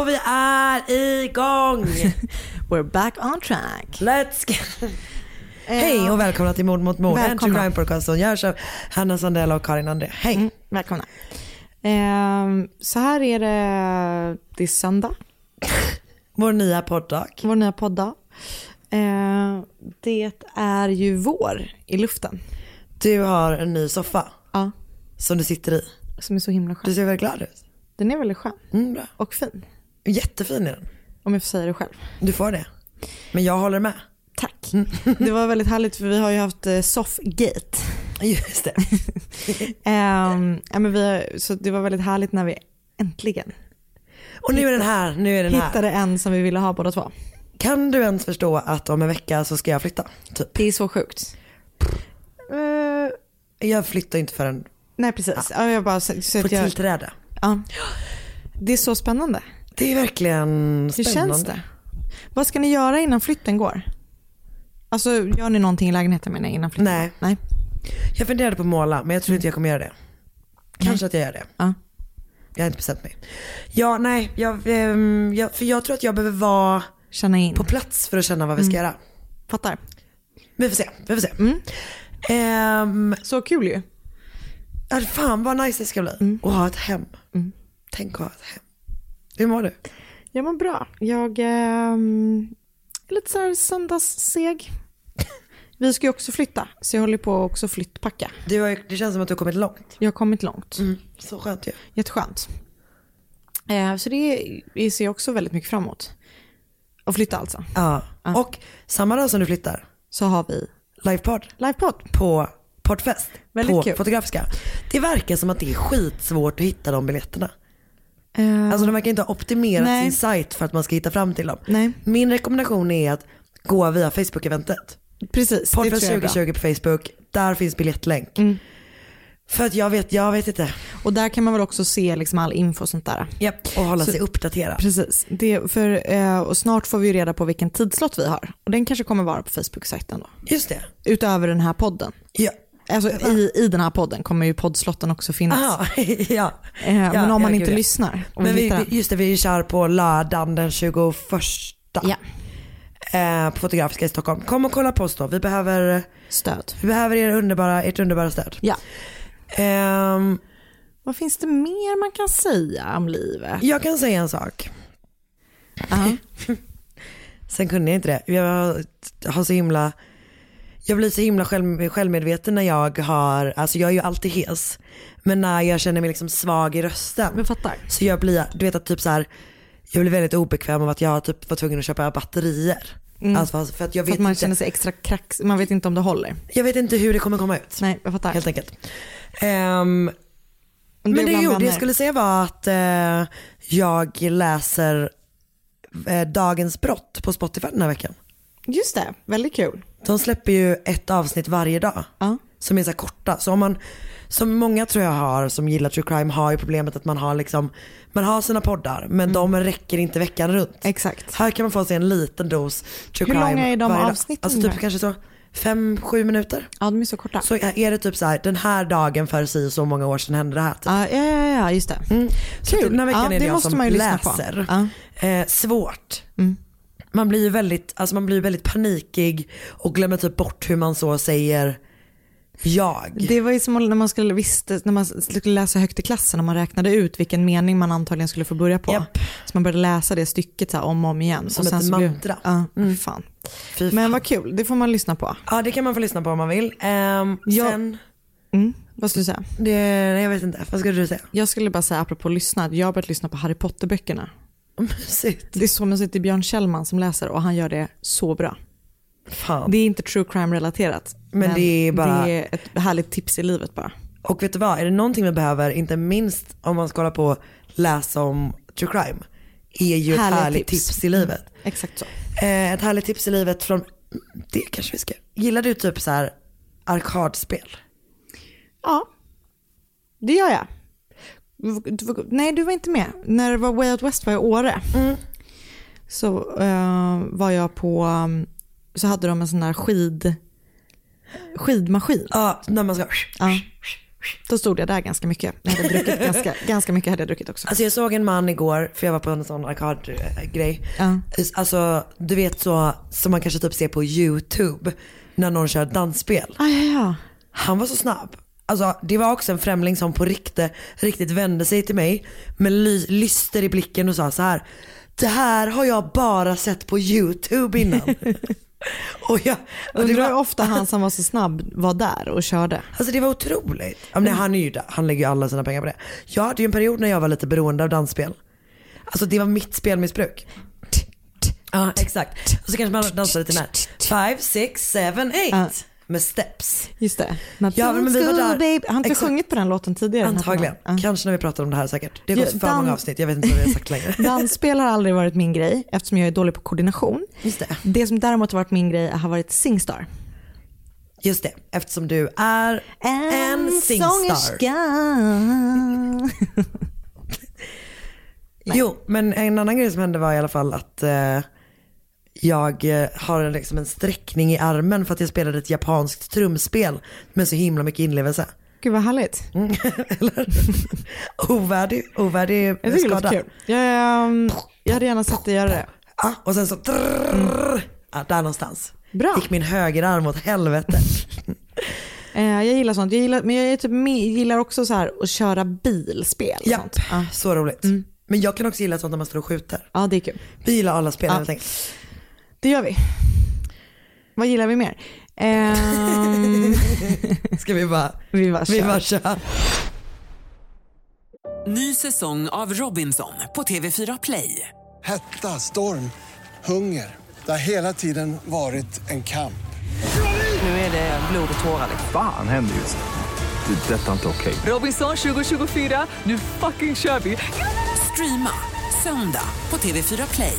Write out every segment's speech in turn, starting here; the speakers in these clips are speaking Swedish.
Och vi är igång! We're back on track. Let's go! Hej och välkomna till Mord mot mord, en true crime podcast som görs av Hanna Sandell och Karin André. Hej! Mm, välkomna. Ehm, så här är det, det är söndag, Vår nya podddag. vår nya podddag. Ehm, det är ju vår i luften. Du har en ny soffa Ja, som du sitter i. som är så himla Du skön. ser väldigt glad ut. Den är väldigt skön Mm, bra. och fin, Jättefin är den. om jag får säga det själv. Du får det. Men jag håller med. Tack. Det var väldigt härligt för vi har ju haft eh, soffgate. Just det. Ja, men vi har, så det var väldigt härligt när vi äntligen Och nu är den här, nu är den här. hittade en som vi ville ha båda två. Kan du ens förstå att om en vecka så ska jag flytta? Typ. Det är så sjukt. Eh, Jag flyttar inte förrän nej precis. Ja, jag bara, så, så på jag, tillträde. ja. Det är så spännande. Det är verkligen Hur spännande. känns det? Vad ska ni göra innan flytten går? Alltså gör ni någonting i lägenheten menar jag innan flytten? Nej. Nej. Jag funderade på att måla men jag tror inte jag kommer göra det. Kanske att jag gör det. Ja. Jag har inte bestämt mig. Ja, nej, jag, ehm, jag, för jag tror att jag behöver vara Känna in. på plats för att känna vad vi ska göra. Fattar. Vi får se, vi får se. Ehm, Så kul ju. fan vad nice det ska bli. Att ha ett hem. Tänk att ha ett hem. Hur mår du? Jag mår bra. Jag ehm, är lite så här söndagsseg. Vi ska ju också flytta, så jag håller på att också flyttpacka. du har, det känns som att du har kommit långt. Jag har kommit långt. Så skönt ju. Jätteskönt. Eh, så det ser jag också väldigt mycket fram emot. Att flytta alltså. Ja. Och samma dag som du flyttar, Så har vi livepodd livepodd. på Portfest. Väldigt på kul. Fotografiska. Det verkar som att det är skitsvårt att hitta de biljetterna. Eh, Alltså de verkar inte ha optimerat Nej. sin sajt för att man ska hitta fram till dem. Nej. Min rekommendation är att gå via Facebook-eventet. Precis, det Portfest tror jag är bra. 2020 på Facebook, där finns biljettlänk. För att jag vet, jag vet inte. Och där kan man väl också se liksom all info och sånt där. Japp. Och hålla Så- sig uppdaterad. Precis, det, för, eh, och snart får vi reda på vilken tidslott vi har. Och den kanske kommer vara på Facebook-sajten då. Just det. Utöver den här podden. Ja. Alltså i, i den här podden kommer ju poddslotten också finnas. Aha, ja. Eh, men Ja, om man inte lyssnar Men vi, just det, vi kör på lördagen den 21 Ja, eh, på Fotografiska i Stockholm. Kom och kolla på oss då. Vi behöver, stöd. vi behöver er underbara, ert underbara stöd. Ja. Ehm, Vad finns det mer man kan säga om livet? jag kan säga en sak. Ja. Sen kunde jag inte det. Jag har så himla, jag blir så himla själv, självmedveten när jag har, alltså jag är ju alltid hes. Men när jag känner mig liksom svag i rösten. Jag fattar. Så jag blir, du vet att typ så här, jag blir väldigt obekväm av att jag typ var tvungen att köpa batterier. Alltså för att jag Mm. För att man inte, känner sig extra krax, man vet inte om det håller. jag vet inte hur det kommer komma ut. Nej, jag fattar. Helt enkelt. Det men det jag gjorde, jag skulle säga var att eh, jag läser eh, Dagens brott på Spotify den här veckan. Just det, väldigt kul. De släpper ju ett avsnitt varje dag. Ja. Som är så här korta. Så om man, som många tror jag har som gillar true crime har ju problemet att man har liksom, man har sina poddar men de räcker inte veckan runt. Exakt. Här kan man få sig en liten dos true Hur crime långa är de avsnitten Alltså typ kanske så fem, sju minuter. Ja, de är så korta. Så är det typ så här, den här dagen för si och så många år sedan hände det här. Typ. Ja, ja, ja, ja, just det. Så Kul. Den här veckan Ja, är det, det jag som läser. Ja. Eh, svårt. Man blir ju väldigt, alltså man blir väldigt panikig och glömmer typ bort hur man så säger jag. Det var ju som när man skulle, visste, när man skulle läsa högt i klassen och man räknade ut vilken mening man antagligen skulle få börja på. Japp. Så man började läsa det stycket här om och om igen. Som och ett mantra. Ja, fan. Fy Men fan. vad kul, det får man lyssna på. Ja det kan man få lyssna på om man vill. Ehm, Ja. Sen, Mm. Vad skulle du säga? det, jag vet inte, vad skulle du säga? Jag skulle bara säga apropå lyssna, jag har börjat lyssna på Harry Potter-böckerna. Mysigt. Det är så mysigt, det är Björn Kjellman som läser och han gör det så bra. Fan. Det är inte true crime relaterat. Men det är bara- det är ett härligt tips i livet bara. Och vet du vad, är det någonting vi behöver, inte minst om man ska hålla på och läsa om true crime, är ju ett Härligt härligt tips. tips. i livet. Exakt så. Eh, ett härligt tips i livet från, det kanske vi ska, gillar du typ så här arkadspel? Ja, det gör jag. Du Nej, du var inte med. När det var Way Out West var jag i Åre. Så eh, var jag på, um, så hade de en sån där skid, skidmaskin. Ja, när man ska, Ja. Då stod jag där ganska mycket. Jag hade druckit ganska, ganska mycket hade jag druckit också. Alltså jag såg en man igår, för jag var på en sån arkadgrej. Ja. Alltså du vet så, som man kanske typ ser på YouTube, när någon kör dansspel. Ah, ja, ja. Han var så snabb. Alltså det var också en främling som på riktigt, riktigt vände sig till mig med ly, lyster i blicken och sa så här. Det här har jag bara sett på YouTube innan. och jag, och det, var, ofta han som var så snabb var där och körde. alltså det var otroligt. Men nej, han, är ju, där. han lägger ju alla sina pengar på det. Jag hade ju en period när jag var lite beroende av dansspel. Alltså det var mitt spelmissbruk. Ja exakt. Och så kanske man dansade här. Five, six, seven, eight. Ja. Med steps. Just det. Ja, men vi var där. Baby. Han har sjungit på den låten tidigare. Antagligen. Ja. Kanske när vi pratar om det här säkert. Det har gått för dan- många avsnitt, jag vet inte vad vi har sagt längre. Dansspel har aldrig varit min grej eftersom jag är dålig på koordination. Just det. Det som däremot har varit min grej har varit Singstar. Just det, eftersom du är en singstar. sångerska. Jo, men en annan grej som hände var i alla fall att eh, jag eh, har liksom en sträckning i armen för att jag spelade ett japanskt trumspel med så himla mycket inlevelse. Gud vad härligt. Eller? ovärdig, ovärdig Jag tycker det låter skada. kul. Jag, ehm, jag hade gärna sett dig göra det. Ja, och sen så, trrrr, ja, där någonstans. Bra. Gick min högerarm åt helvete. Eh, jag gillar sånt. Jag gillar, men jag typ, med- gillar också så här att köra bilspel. Japp, sånt. Ja. så roligt. Men jag kan också gilla sånt när man står och skjuter. ja, det är kul. Vi gillar alla spel Ja. helt enkelt. Det gör vi. Vad gillar vi mer? Ehm, Ska vi bara, vi bara vi kör. bara kör. Ny säsong av Robinson på TV4 Play. Hetta, storm, hunger. Det har hela tiden varit en kamp. Nu är det blod och tårar. Fan händer just det. Det är detta inte okej. Robinson 2024, nu fucking kör vi! Streama söndag på TV4 Play.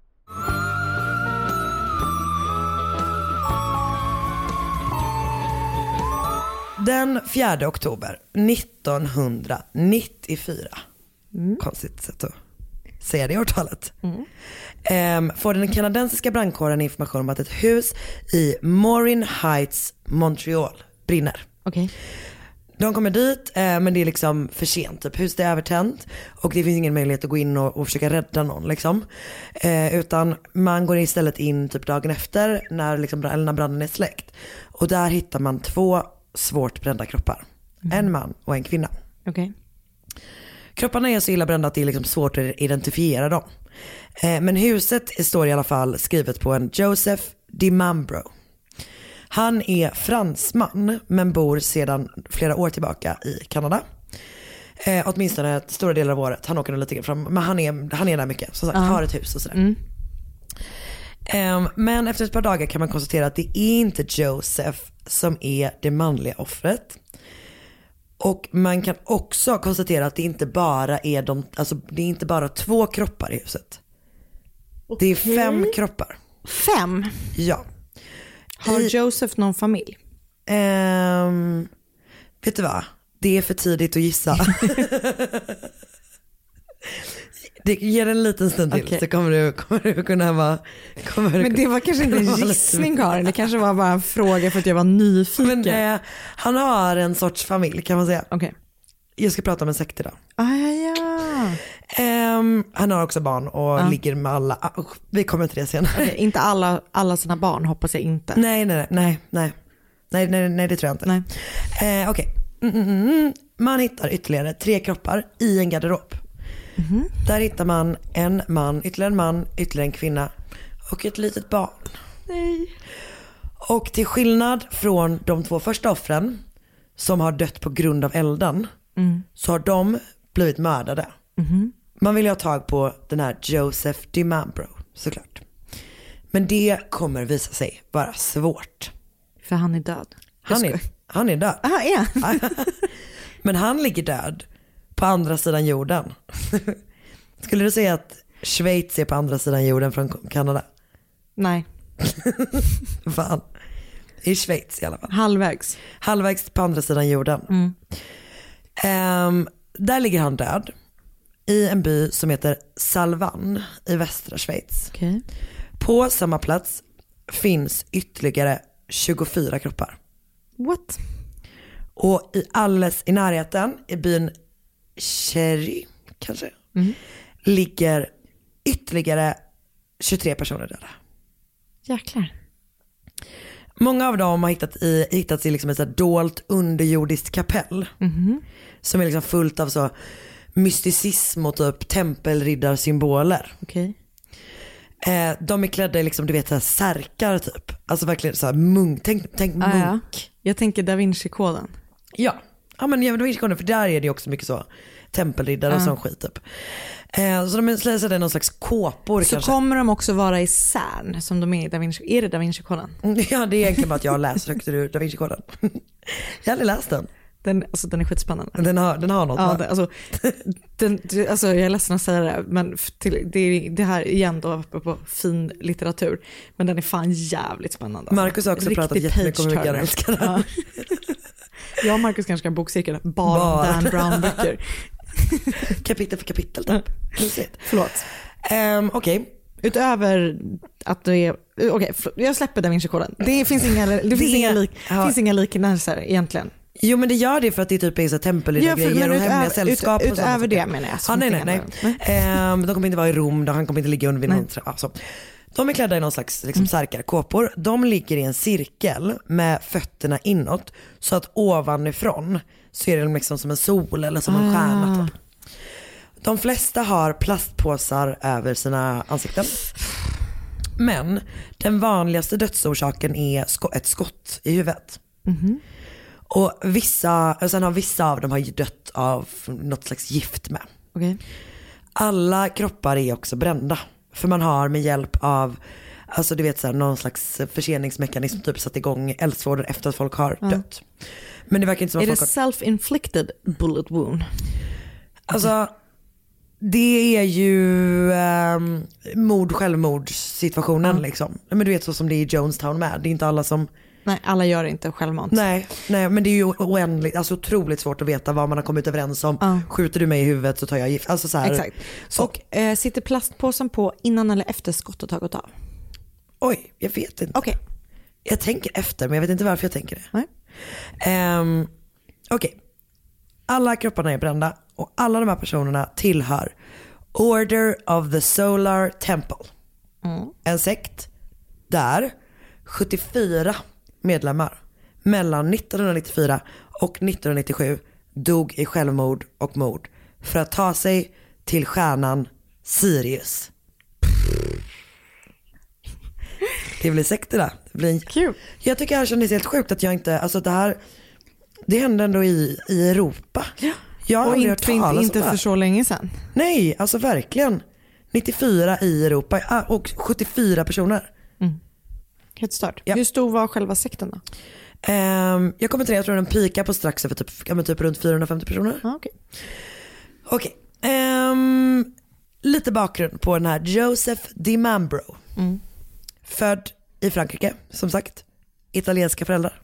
Den 4 oktober 1994, konstigt sätt att säga det årtalet, ehm, får den kanadensiska brandkåren information om att ett hus i Morin Heights, Montreal brinner. Okej. De kommer dit eh, men det är liksom för sent, typ huset är övertänt och det finns ingen möjlighet att gå in och, och försöka rädda någon liksom. Eh, utan man går istället in typ dagen efter när, liksom, när branden är släckt. Och där hittar man två svårt brända kroppar. En man och en kvinna. Okej. Kropparna är så illa brända att det är liksom svårt att identifiera dem. Eh, men huset står i alla fall skrivet på en Joseph DiMambro. Han är fransman men bor sedan flera år tillbaka i Kanada. Eh, åtminstone stora delar av året. Han åker nog lite fram, men han är, han är där mycket. Som sagt, Ja. har ett hus och sådär. Mm. Ehm, men efter ett par dagar kan man konstatera att det är inte Joseph som är det manliga offret. Och man kan också konstatera att det inte bara är de, alltså det är inte bara två kroppar i huset. Det är fem kroppar. Fem? Ja. Har I- Joseph någon familj? Ehm, vet du vad? Det är för tidigt att gissa. det ger en liten stund till Okej. så kommer du, kommer du kunna vara... Kommer Men det var kanske inte en gissning Karin, det kanske var bara en fråga för att jag var nyfiken. Men, eh, han har en sorts familj kan man säga. Okej. Jag ska prata om en sekt idag. Ah, ja, ja. Ehm, han har också barn och Ja. ligger med alla. Ah, usch, vi kommer till det senare. Okej, inte alla, alla sina barn hoppas jag inte. Nej, nej, nej, nej, nej, nej, nej, det tror jag inte. Nej. Eh, Okej, mm, mm, mm. man hittar ytterligare tre kroppar i en garderob. Mhm. Där hittar man en man, ytterligare en man, ytterligare en kvinna och ett litet barn. Nej. Och till skillnad från de två första offren som har dött på grund av elden Mm. så har de blivit mördade. Mhm. Man vill ju ha tag på den här Joseph DiMambro såklart. Men det kommer visa sig vara svårt. För han är död. Han är, han är död. Ah, är han? Men han ligger död på andra sidan jorden. Skulle du säga att Schweiz är på andra sidan jorden från Kanada? Nej, Fan. I Schweiz i alla fall. halvvägs. Halvvägs på andra sidan jorden. Mm. Ehm, där ligger han död. I en by som heter Salvan i västra Schweiz. Okej. På samma plats finns ytterligare 24 kroppar. What? Och i alldeles i närheten, i byn Cherry kanske, Mm. ligger ytterligare 23 personer döda. Jäklar. Många av dem har hittat i, hittats i liksom ett dolt underjordiskt kapell. Mhm. Som är liksom fullt av så mysticism och typ tempelriddarsymboler. Okej. Eh, de är klädda i liksom, du vet, så här särkar typ. Alltså verkligen så här munk, tänk, tänk munk. Ah, ja. Jag tänker da Vinci-koden. Ja, ja men jag vill för där är det också mycket så tempelriddare och sån skit typ. Eh, så de klädda i någon slags kåpor Så kanske. kommer de också vara i CERN som de är i da Vinci. Är det da Vinci-koden? Ja det är egentligen bara att jag har läst högt ur Da Vinci-koden. jag har aldrig läst den. Den, alltså, den är skitspännande. Den har, den har något Ja, va? det, alltså, den, det- alltså, jag är ledsen att säga det, men till, det, det här igen då uppe på fin litteratur. Men den är fan jävligt spännande. Marcus har också Riktig pratat jättemycket om hur mycket han älskar den. Ja. Jag och Marcus kanske ska ha en bokcirkel bara, om Dan Brown-böcker. kapitel för kapitel typ. Mysigt. Förlåt. Um, Okej, Utöver att det är, okej förlåt, jag släpper Da Vinci-koden. Det finns inga, det finns Det- inga, lik, ja. finns inga liknelser egentligen. jo men det gör det för att det typ är så Ja, tempelriddargrejer för- men och hemliga ut- sällskap. sånt. utöver det menar jag, Ja, som nej, nej, nej. Ehm, de kommer inte vara i Rom, han kommer inte ligga under vid någon trä- ja, så. De är klädda i någon slags Mm. liksom, särkarkåpor. De ligger i en cirkel med fötterna inåt så att ovanifrån så är det liksom som en sol eller som en Ah. stjärna. Typ. De flesta har plastpåsar över sina ansikten. Men den vanligaste dödsorsaken är ett skott i huvudet. Mhm. Och vissa, och sen har vissa av dem har dött av något slags gift med. Okej. Alla kroppar är också brända. För man har med hjälp av, alltså du vet så här, någon slags förseningsmekanism typ satt igång eldsvådor efter att folk har Ja. dött. Men det verkar inte som Är att det folk har, self-inflicted bullet wound? alltså det är ju um, mord självmordssituationen liksom. Men du vet så som det är i Jonestown med. Det är inte alla som Nej, alla gör det inte självmant. Nej, nej, men det är ju oändligt, alltså otroligt svårt att veta vad man har kommit överens om. Ja. Skjuter du mig i huvudet så tar jag gift. Alltså så här, Exakt. Så, Och eh, sitter plastpåsen på innan eller efter skottet har gått av? Oj, jag vet inte. Okej. Jag tänker efter men jag vet inte varför jag tänker det. Nej. Ehm, Okej, alla kropparna är brända och alla de här personerna tillhör Order of the Solar Temple. Mm. En sekt där 74 medlemmar mellan 1994 och 1997 dog i självmord och mord för att ta sig till stjärnan Sirius. Det blir sekter det. det blir... Jag tycker det här kändes helt sjukt att jag inte, alltså det här, det hände ändå i, i Europa. Ja. Jag och inte, inte, inte för så länge sedan. Nej, alltså verkligen. 94 i Europa och 74 personer. Helt stört. Hur stor var själva sekten då? Ehm, jag kommer inte ihåg, jag tror den pikar på strax över typ, ja, typ runt 450 personer. Ah, okay. Okej. Ehm, lite bakgrund på den här Joseph DiMambro. Född i Frankrike, som sagt. Italienska föräldrar.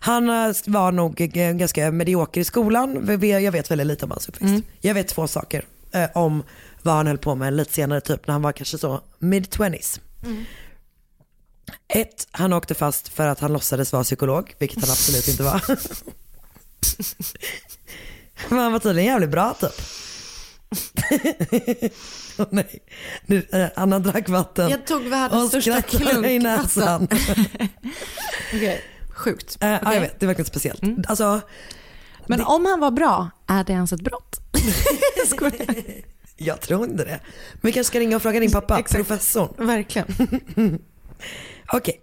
Han eh, var nog ganska medioker i skolan. Jag vet väldigt lite om hans uppväxt. Jag vet två saker eh, om vad han höll på med lite senare, typ när han var kanske så mid-20s. Ett, han åkte fast för att han låtsades vara psykolog, vilket han absolut inte var. Men han var tydligen jävligt bra typ. Åh nej, nu, eh, Anna drack vatten. Jag tog världens och största skrattade klunk i näsan. Okej, Sjukt. Eh, Ja, Okej. jag vet, det är verkligen speciellt. Alltså, Men om han var bra, är det ens ett brott? jag tror inte det. Men vi kanske ska ringa och fråga din pappa, professorn. Verkligen. Okej.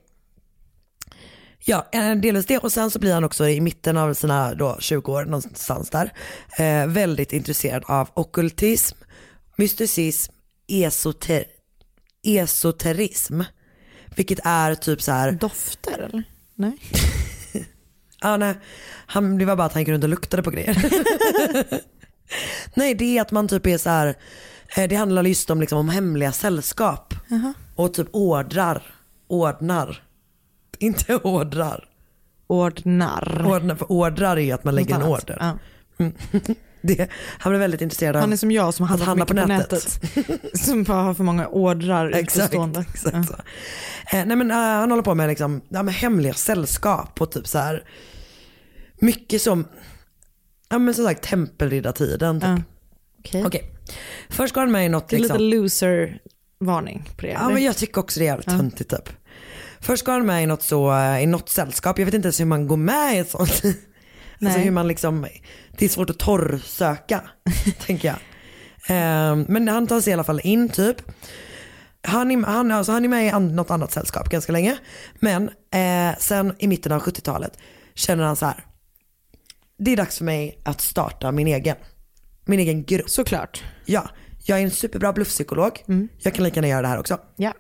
Ja, eh, delvis det och sen så blir han också i mitten av sina då 20 år någonstans där eh, väldigt intresserad av okkultism, mysticism, esoter, esoterism. Vilket är typ så här. Dofter eller? Nej. Ja, nej. Han, det var bara att han gick runt och luktade på grejer. nej, det är att man typ är så här. eh, Det handlar just om, liksom, om hemliga sällskap. Och typ ordrar. Ordnar. Inte ordrar. Ordnar. Ordnar, för ordrar är att man lägger en Något order. Ja. Mm. Det, han blev väldigt intresserad av Han är som jag som handlar handla mycket på på nätet. som bara har för många ordrar Exakt, utestående. exakt så. Eh, nej men eh, han håller på med liksom, ja, med hemliga sällskap och typ så här. Mycket som, ja men som sagt tempelriddartiden typ. Okej. Okej. Först går han med i något Det är liksom. lite loser-varning på det. Ja eller? men jag tycker också det är jävligt töntigt typ. Först går han med i något, så, eh, i något sällskap, jag vet inte ens hur man går med i ett sånt. alltså Nej. hur man liksom, det är svårt att torrsöka, tänker jag. Eh, men han tar sig i alla fall in typ. Han är, han, alltså han är med i an, något annat sällskap ganska länge. Men eh, sen i mitten av 70-talet känner han så här. Det är dags för mig att starta min egen. Min egen grupp. Såklart. Ja, jag är en superbra bluffpsykolog. Jag kan lika gärna göra det här också. Ja.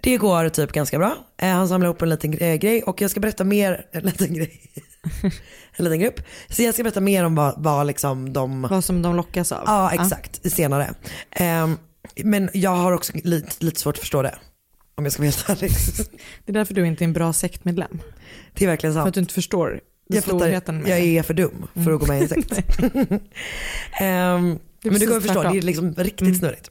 Det går typ ganska bra. Eh, han samlar ihop en liten eh, grej och jag ska berätta mer, en liten grej. en liten grupp. Så jag ska berätta mer om vad, vad liksom de... Vad som de lockas av. Ja exakt, senare. Ehm, men jag har också lite, lite svårt att förstå det. Om jag ska vara helt ärlig. Det är därför du inte är en bra sektmedlem. Det är verkligen sant. För att du inte förstår jag fattar, jag är för dum för att gå med i en sekt. Ehm, Det men du kan förstå, det är liksom riktigt snurrigt.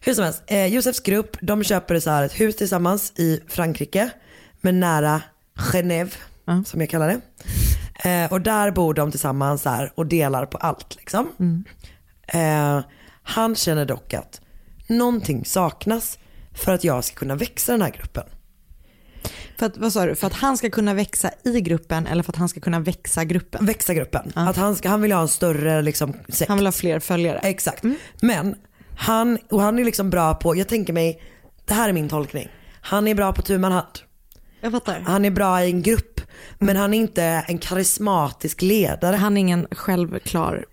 Hur som helst, eh, Josefs grupp de köper så här ett hus tillsammans i Frankrike, men nära Genève, som jag kallar det. Eh, och där bor de tillsammans här, och delar på allt. Liksom. Eh, han känner dock att någonting saknas för att jag ska kunna växa den här gruppen. För att, vad sa du? För att han ska kunna växa i gruppen eller för att han ska kunna växa gruppen? Växa gruppen. Att han, ska, han vill ha en större liksom, sekt. Han vill ha fler följare. Exakt. Men han, och han är liksom bra på, jag tänker mig, det här är min tolkning. Han är bra på tu man hand. Jag fattar. Han är bra i en grupp, men han är inte en karismatisk ledare. Han är ingen självklar.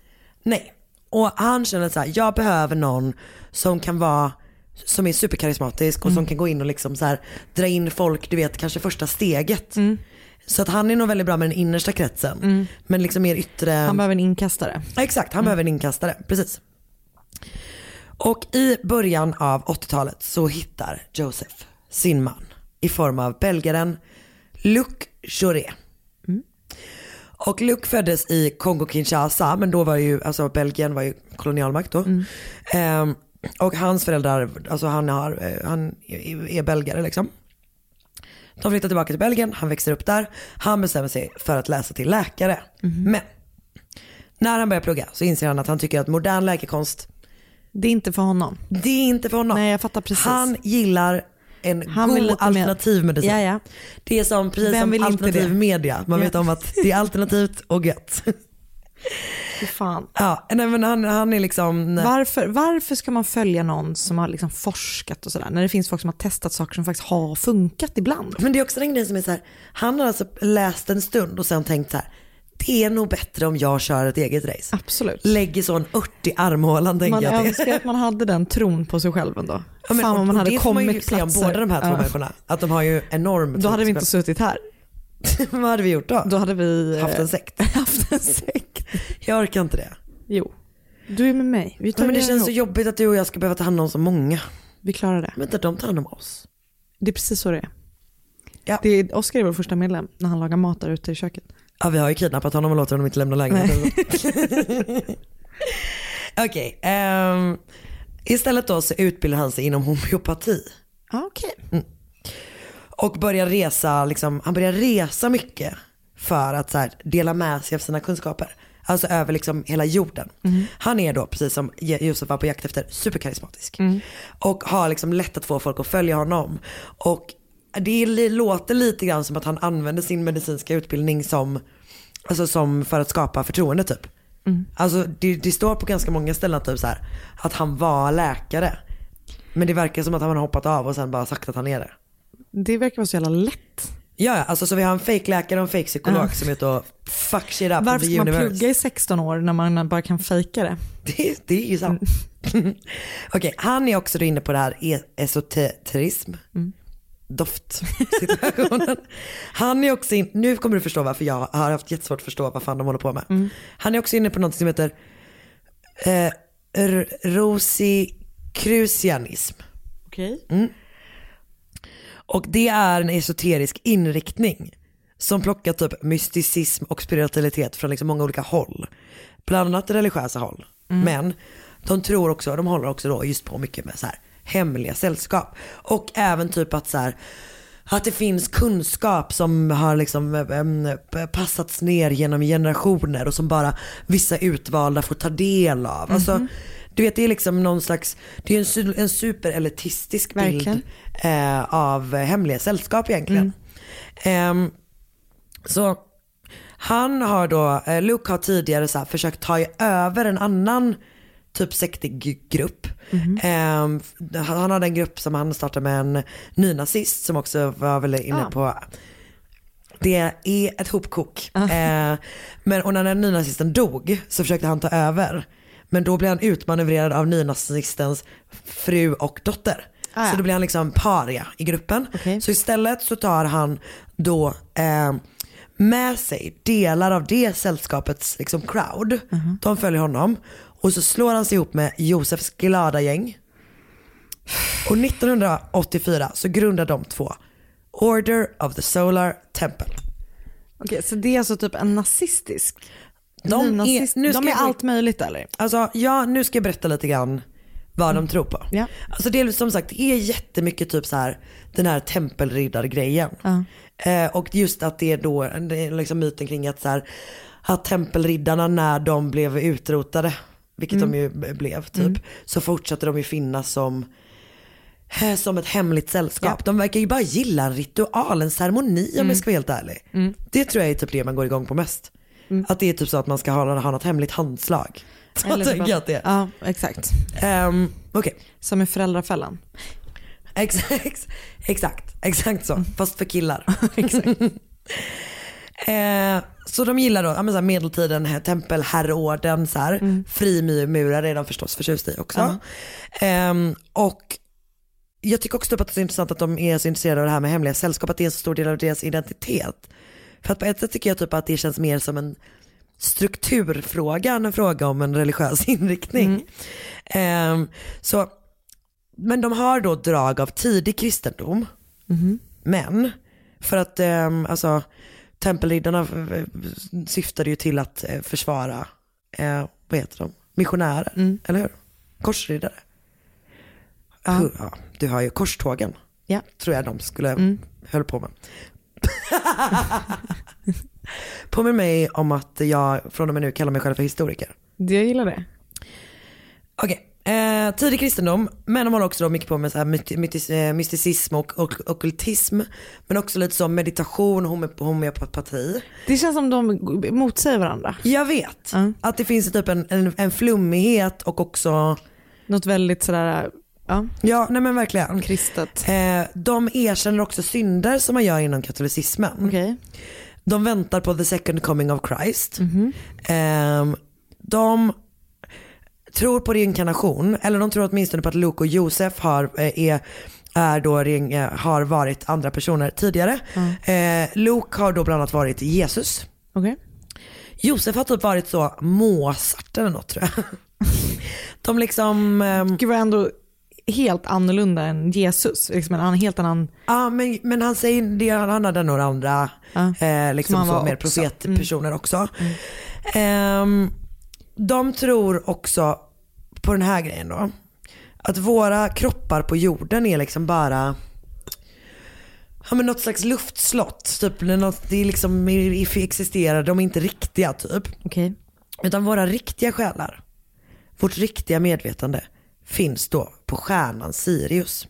Nej. Och han känner så här, jag behöver någon som kan vara som är superkarismatisk och som kan gå in och liksom så här, dra in folk, du vet kanske första steget. Så att han är nog väldigt bra med den innersta kretsen. Men liksom mer yttre. Han behöver en inkastare. Ja, Exakt, han behöver en inkastare. Precis. Och i början av 80-talet så hittar Joseph sin man i form av belgaren Luc Jauré. Och Luc föddes i Kongo-Kinshasa, men då var ju, alltså Belgien var ju kolonialmakt då. Ehm, och hans föräldrar, alltså han, har, eh, han är belgare liksom. De flyttar tillbaka till Belgien, han växer upp där. Han bestämmer sig för att läsa till läkare. Men när han börjar plugga så inser han att han tycker att modern läkekonst, Det är inte för honom. det är inte för honom. Nej, jag fattar precis. Han gillar en Han god alternativ medicin. Ja, ja. Det är som, precis Vem som alternativ media. Man vet om att det är alternativt och gött. Fy fan. Ja, nej men han, han är liksom... Varför, varför ska man följa någon som har liksom forskat och sådär, när det finns folk som har testat saker som faktiskt har funkat ibland? Men det är också den grejen som är så här, han har alltså läst en stund och sen tänkt så här, det är nog bättre om jag kör ett eget race. Absolut. Lägger så en ört i armhålan tänker Man jag. det. önskar att man hade den tron på sig själv ändå. Ja, men, Fan om man hade det får man ju kommit säga om platser. båda de här två Ja. människorna. Att de har ju enorm Då hade vi inte suttit här. Vad hade vi gjort då? Då hade vi Haft en eh, sekt. haft en sekt. Jag orkar inte det. Jo, du är med mig. Vi, tar Ja, men det känns så ihop. jobbigt att du och jag ska behöva ta hand om så många. vi klarar det. Vänta, de tar hand om oss. Det är precis så det är. Ja. Det är Oskar är vår första medlem när han lagar mat där ute i köket. Ja, vi har ju kidnappat honom och låter honom inte lämna lägenheten. Okej, ehm, istället då så utbildar han sig inom homeopati. Okej. Och börjar resa, liksom, han börjar resa mycket för att här, dela med sig av sina kunskaper. Alltså över liksom hela jorden. Han är då, precis som Josef var på jakt efter, superkarismatisk. Och har liksom lätt att få folk att följa honom. Och det låter lite grann som att han använder sin medicinska utbildning som, alltså som för att skapa förtroende typ. Alltså det, det står på ganska många ställen typ så här, att han var läkare. Men det verkar som att han har hoppat av och sen bara sagt att han är det. Det verkar vara så jävla lätt. Ja, alltså så vi har en fake-läkare och en fake-psykolog Ja. som är ute och fuck shit up Varför ska man plugga i 16 år när man bara kan fejka det? Det, det är ju sant. Okej, han är också inne på det här e- esoterism. Doftsituationen. Han är också in, nu kommer du förstå varför jag har haft jättesvårt att förstå vad fan de håller på med. Han är också inne på något som heter eh, rosikrusianism. Okej. Och det är en esoterisk inriktning som plockar typ mysticism och spiritualitet från liksom många olika håll. Bland annat religiösa håll. Men de tror också, de håller också då just på mycket med så här hemliga sällskap. Och även typ att så här att det finns kunskap som har liksom äm, passats ner genom generationer och som bara vissa utvalda får ta del av. Alltså, du vet det är liksom någon slags, det är en, en superelitistisk bild eh, av hemliga sällskap egentligen. Ehm, så han har då, eh, Luke har tidigare så här försökt ta över en annan typ sektig grupp. Ehm, han han hade en grupp som han startade med en nynazist som också var väl inne Ah. på det är ett hopkok. Eh, men och när den nynazisten dog så försökte han ta över. Men då blev han utmanövrerad av nynazistens fru och dotter. Ah, ja. Så då blir han liksom paria i gruppen. Okej. Så istället så tar han då eh, med sig delar av det sällskapets liksom, crowd. De följer honom. Och så slår han sig ihop med Josefs glada gäng. Och 1984 så grundar de två Order of the Solar Temple. Okej, så det är alltså typ en nazistisk? De är- Nynazist- nu ska de är jag- allt möjligt eller? Alltså ja, nu ska jag berätta lite grann vad de tror på. Ja. Alltså det är som sagt, det är jättemycket typ så här den här tempelriddargrejen. Ja. Eh, och just att det är då, det är liksom myten kring att så här, att tempelriddarna när de blev utrotade, vilket de ju blev typ, så fortsatte de ju finnas som eh, som ett hemligt sällskap. De verkar ju bara gilla en ritual, en ceremoni om jag ska vara helt ärlig. Det tror jag är typ det man går igång på mest. Att det är typ så att man ska ha, ha något hemligt handslag. Så Eller tänker jag att det är. Ja, exakt. Ehm, Okej, Som i föräldrafällan. exakt, exakt, exakt så, fast för killar. Eh, så de gillar då ja, men så här medeltiden, här, tempelherrorden, så här. frimurare är de förstås förtjusta i också. Ehm, och jag tycker också typ att det är så intressant att de är så intresserade av det här med hemliga sällskap, att det är en så stor del av deras identitet. För att på ett sätt tycker jag typ att det känns mer som en strukturfråga än en fråga om en religiös inriktning. Ehm, så, men de har då drag av tidig kristendom. Men för att ehm, alltså, tempelriddarna syftade ju till att eh, försvara, eh, vad heter de, missionärer, eller hur? Korsriddare. Ja. Du har ju korstågen, Ja. tror jag de skulle höll på med. Påminn mig om att jag från och med nu kallar mig själv för historiker. Jag gillar det. Okej, Eh, tidig kristendom, men de håller också då mycket på med så här mytis, eh, mysticism och, och. Men också lite så meditation, home- homeopati. Det känns som de motsäger varandra. Jag vet. Att det finns typ en, en, en flummighet och också... Något väldigt sådär, ja. Ja, nej men verkligen. Kristet. Eh, de erkänner också synder som man gör inom katolicismen. Okej. De väntar på the second coming of Christ. Ehm, de tror på reinkarnation, eller de tror åtminstone på att Luke och Josef har, eh, är, är då, eh, har varit andra personer tidigare. Eh, Luke har då bland annat varit Jesus. Okej. Josef har typ varit så Mozart eller något tror jag. De liksom... Gud vad ändå helt annorlunda än Jesus. Liksom en helt annan... Ja men, men han säger det, han hade några andra eh, liksom så, mer också. profetpersoner också. Ehm, de tror också på den här grejen då. Att våra kroppar på jorden är liksom bara Ja men något slags luftslott, typ något, det liksom existerar, de är inte riktiga typ. Okej. Utan våra riktiga själar, vårt riktiga medvetande finns då på stjärnan Sirius.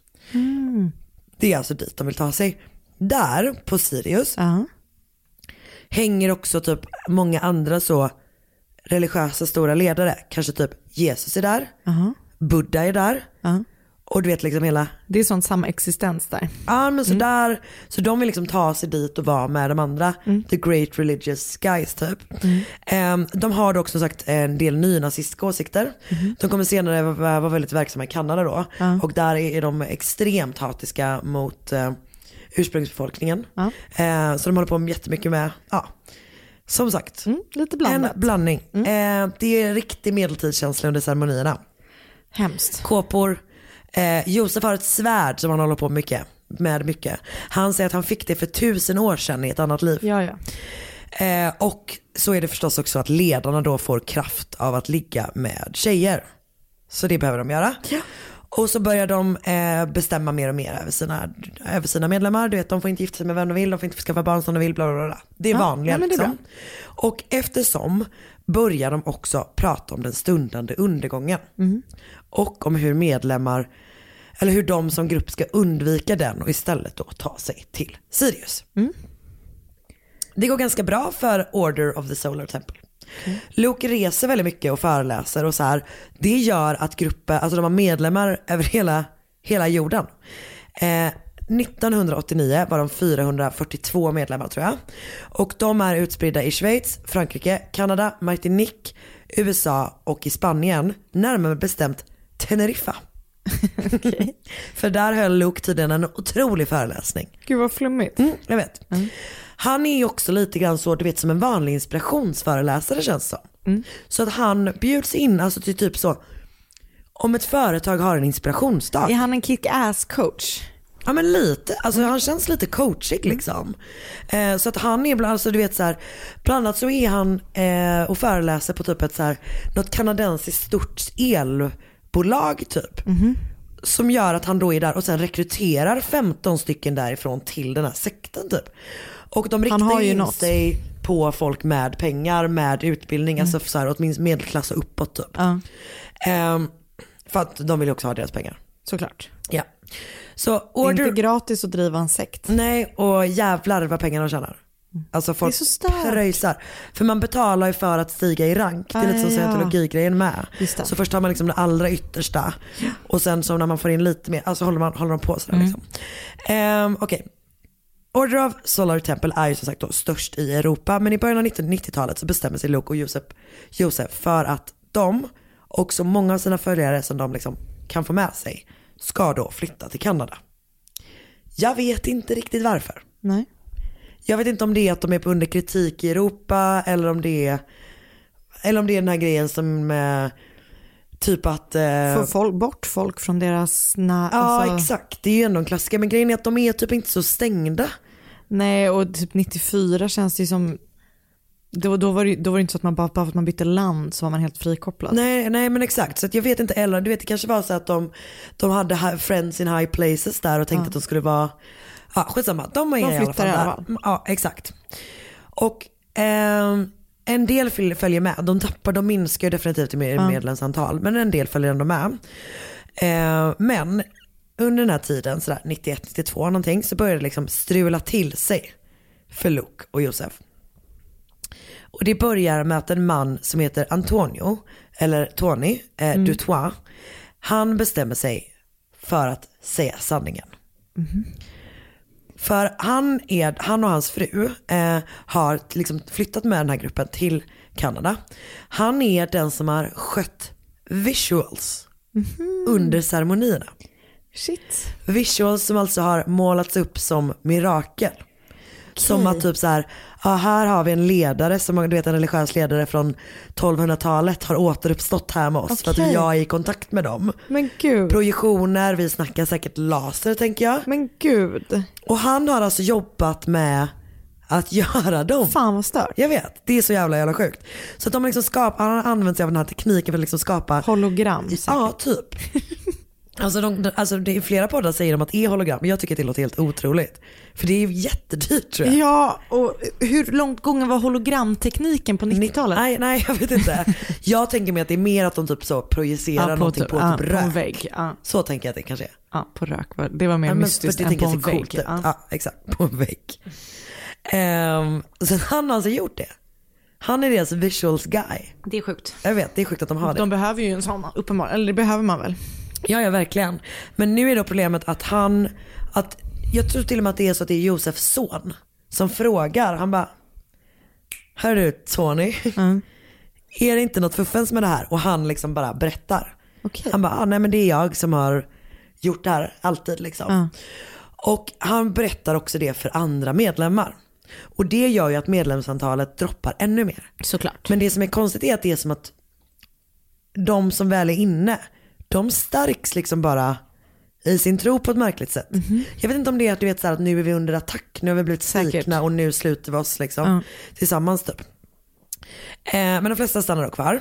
Det är alltså dit de vill ta sig. Där på Sirius hänger också typ många andra så religiösa stora ledare. Kanske typ Jesus är där, Buddha är där. Och du vet liksom hela... Det är sånt samma existens där. Ja men så där, så de vill liksom ta sig dit och vara med de andra. The great religious guys typ. Ehm, de har då också som sagt en del nynazistiska åsikter. De kommer senare vara väldigt verksamma i Kanada då. Och där är de extremt hatiska mot eh, ursprungsbefolkningen. Eh, så de håller på med jättemycket med, ja, som sagt. lite blandat. En blandning. Eh, det är riktig medeltidskänsla under ceremonierna. Hemskt. Kåpor. Eh, Josef har ett svärd som han håller på mycket, med mycket. Han säger att han fick det för tusen år sedan i ett annat liv. Ja, ja. Eh, och så är det förstås också att ledarna då får kraft av att ligga med tjejer. Så det behöver de göra. Och så börjar de eh, bestämma mer och mer över sina, över sina medlemmar. Du vet, de får inte gifta sig med vem de vill, de får inte skaffa barn som de vill, bla bla bla. Det är Ja, vanliga ja, men det är liksom. Och eftersom börjar de också prata om den stundande undergången. Och om hur medlemmar, eller hur de som grupp ska undvika den och istället då ta sig till Sirius. Det går ganska bra för Order of the Solar Temple. Luke reser väldigt mycket och föreläser och så här. Det gör att gruppen, alltså de har medlemmar över hela, hela jorden. Eh, 1989 var de 442 medlemmar tror jag. Och de är utspridda i Schweiz, Frankrike, Kanada, Martinique, USA och i Spanien. Närmare bestämt Teneriffa. För där höll Luke tydligen en otrolig föreläsning. Gud vad flummigt. Mm, jag vet. Han är ju också lite grann så, du vet som en vanlig inspirationsföreläsare känns det som. Så att han bjuds in, alltså till typ så, om ett företag har en inspirationsdag. Är han en kick-ass coach? Ja men lite, alltså han känns lite coachig liksom. Eh, så att han är ibland, alltså du vet så här, bland annat så är han eh, och föreläser på typ ett så här, något kanadensiskt stort elbolag typ. Som gör att han då är där och sen rekryterar 15 stycken därifrån till den här sekten typ. Och de riktar har ju in något. sig på folk med pengar, med utbildning, alltså så här, åtminstone medelklass och uppåt typ. Ja, Ehm, för att de vill ju också ha deras pengar. såklart. Ja. Så Det är order... inte gratis att driva en sekt. Nej, och jävlar vad pengarna de tjänar. Alltså folk pröjsar. För man betalar ju för att stiga i rank. Det är lite som Ah, ja. scientologigrejen med. Så först har man liksom det allra yttersta. Och sen så när man får in lite mer, alltså håller, man, håller de på sådär Mm. liksom. Ehm, Okej. Order of Solar Temple är ju som sagt då störst i Europa. Men i början av 1990-talet så bestämmer sig Luke och Josef, Josef för att de och så många av sina följare som de liksom kan få med sig ska då flytta till Kanada. Jag vet inte riktigt varför. Nej. Jag vet inte om det är att de är på under kritik i Europa eller om det är, eller om det är den här grejen som eh, typ att... Eh, Få folk, bort folk från deras... Na, ja alltså, exakt, det är ju ändå en klassiker. Men grejen är att de är typ inte så stängda. Nej, och typ 94 känns det ju som... Då, då, var det, då var det inte så att man bara, bara för att man bytte land så var man helt frikopplad. Nej, nej men exakt, så jag vet inte eller du vet det kanske var så att de, de hade friends in high places där och tänkte att de skulle vara, ja skitsamma, de är De i alla fall där. Ja exakt. Och ehm, En del följer med, de tappar, de minskar definitivt i med- Ja. medlemsantal, men en del följer ändå med. Eh, men under den här tiden, sådär 91-92 någonting, så började det liksom strula till sig för Luke och Josef. Och det börjar med att en man som heter Antonio, eller Tony eh, Mm. Dutois, han bestämmer sig för att säga sanningen. För han, är, han och hans fru eh, har liksom flyttat med den här gruppen till Kanada. Han är den som har skött visuals under ceremonierna. Shit. Visuals som alltså har målats upp som mirakel. Som att typ så här, ja, här har vi en ledare som du vet en religiös ledare från 1200-talet har återuppstått här med oss för Okej. att jag är i kontakt med dem. Men gud. Projektioner, vi snackar säkert laser tänker jag. Men gud. Och han har alltså jobbat med att göra dem. Fan vad stört. Jag vet, det är så jävla jävla sjukt. Så att de har liksom skapat, han har använt sig av den här tekniken för att liksom skapa Hologram. Ja, typ. Alltså, de, de- alltså det är flera poddar säger de att det är hologram, men jag tycker att det låter helt otroligt. För det är ju jättedyrt tror jag. Ja, och hur långt gången var hologramtekniken på 90-talet? Nej, nej jag vet inte. Jag tänker mig att det är mer att de typ så projicerar Ja, på någonting typ- på, ja, typ på en rök. vägg, ja. Så tänker jag att det kanske är. Ja, på rök. Det var mer Ja, mystiskt än på en vägg. coolt. Ja. Ja, exakt. På en vägg. Um, så han har alltså gjort det. Han är deras visuals guy. Det är sjukt. Jag vet, det är sjukt att de har det. De behöver ju en sån uppenbarligen, eller det behöver man väl? Ja, ja verkligen. Men nu är då problemet att han, att jag tror till och med att det är så att det är Josefs son som frågar. Han bara, hör du Tony, är det inte något fuffens med det här? Och han liksom bara berättar. Han bara, ah, nej men det är jag som har gjort det här alltid liksom. Ja. Och han berättar också det för andra medlemmar. Och det gör ju att medlemsantalet droppar ännu mer. Såklart. Men det som är konstigt är att det är som att de som väl är inne, de stärks liksom bara i sin tro på ett märkligt sätt. Jag vet inte om det är att du vet så här, att nu är vi under attack, nu har vi blivit svikna och nu sluter vi oss liksom Ja. tillsammans typ. Eh, men de flesta stannar då kvar.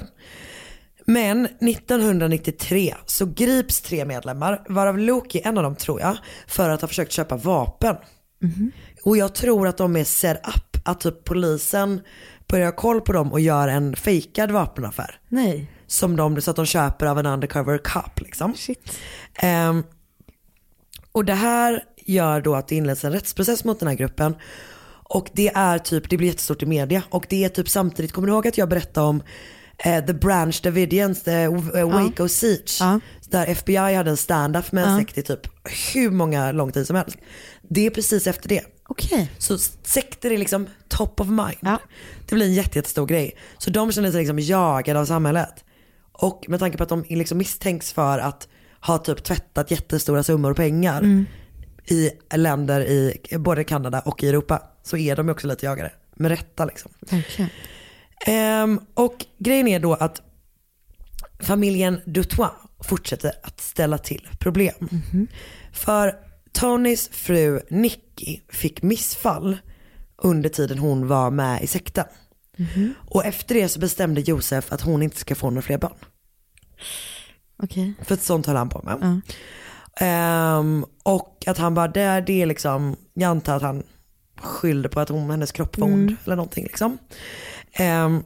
Men 1993 så grips tre medlemmar, varav Loki en av dem tror jag, för att ha försökt köpa vapen. Och jag tror att de är set up, att typ polisen börjar ha koll på dem och gör en fejkad vapenaffär. Nej. Som de, så att de köper av en undercover cop liksom. Ehm, och det här gör då att det inleds en rättsprocess mot den här gruppen. Och det är typ, det blir jättestort i media. Och det är typ samtidigt, kommer du ihåg att jag berättade om eh, The Branch Davidians, the eh, Waco Siege. Där FBI hade en stand-up med en Ja. sekt i typ hur många lång tid som helst. Det är precis efter det. Okej. Så sekter är liksom top of mind. Det blir en jätte, jättestor grej. Så de känner sig liksom jagade av samhället. Och med tanke på att de liksom misstänks för att ha typ tvättat jättestora summor pengar Mm. i länder i både Kanada och i Europa så är de ju också lite jagade. Med rätta liksom. Verkligen. Ehm, och grejen är då att familjen Dutois fortsätter att ställa till problem. För Tonys fru Nicky fick missfall under tiden hon var med i sekten. Och efter det så bestämde Josef att hon inte ska få några fler barn. Okej. För sånt höll han på med. Ehm, och att han bara, det, det är liksom, jag antar att han skyllde på att hon, hennes kropp var ond Mm. eller någonting liksom. Ehm,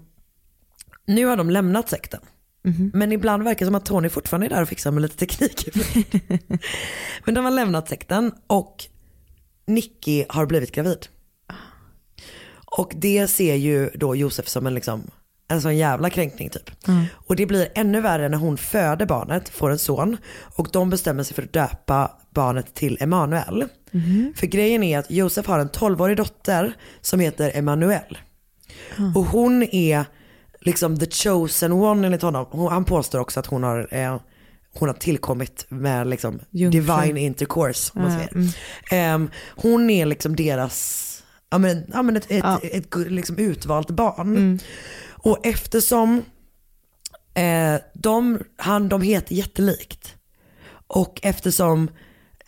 nu har de lämnat sekten. Men ibland verkar det som att Tony fortfarande är där och fixar med lite teknik. Men de har lämnat sekten och Nicky har blivit gravid. Och det ser ju då Josef som en, liksom, en sån jävla kränkning typ. Och det blir ännu värre när hon föder barnet, får en son. Och de bestämmer sig för att döpa barnet till Emanuel. För grejen är att Josef har en 12-årig dotter som heter Emanuel. Och hon är liksom the chosen one enligt honom. Hon, han påstår också att hon har, eh, hon har tillkommit med liksom Jungfru. divine intercourse. Om man Ja, säger. mm. Ehm, hon är liksom deras, ja men, ja, men ett, ett, ett, gu- liksom utvalt barn. Och eftersom eh, de, han, de heter jättelikt. Och eftersom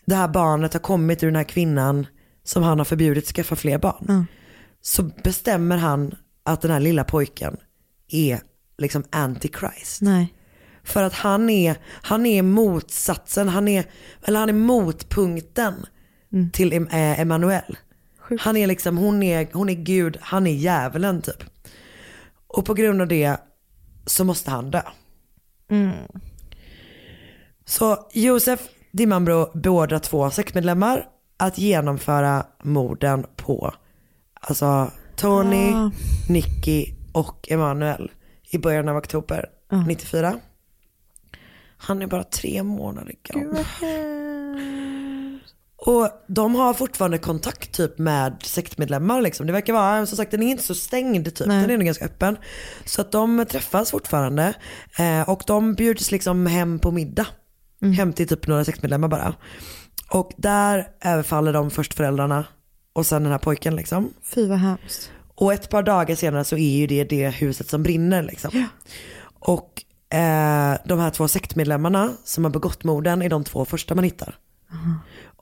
det här barnet har kommit ur den här kvinnan som han har förbjudit skaffa fler barn. Så bestämmer han att den här lilla pojken är liksom antichrist. Nej. För att han är, han är motsatsen, han är, eller han är motpunkten till Em- Emanuel. Han är liksom, hon är, hon är gud, han är djävulen typ. Och på grund av det så måste han dö. Mm. Så Josef Dimambro beordrar två sektmedlemmar att genomföra morden på alltså Tony, Ah. Nicky och Emanuel i början av oktober Ah. 94. Han är bara tre månader gammal. Och de har fortfarande kontakt typ med sektmedlemmar liksom. Det verkar vara, som sagt den är inte så stängd typ, Nej. den är nog ganska öppen. Så att de träffas fortfarande eh, och de bjuds liksom hem på middag. Hem till typ några sektmedlemmar bara. Och där överfaller de först föräldrarna och sen den här pojken liksom. Fy vad hemskt. Och ett par dagar senare så är ju det det huset som brinner liksom. Och eh, de här två sektmedlemmarna som har begått morden är de två första man hittar.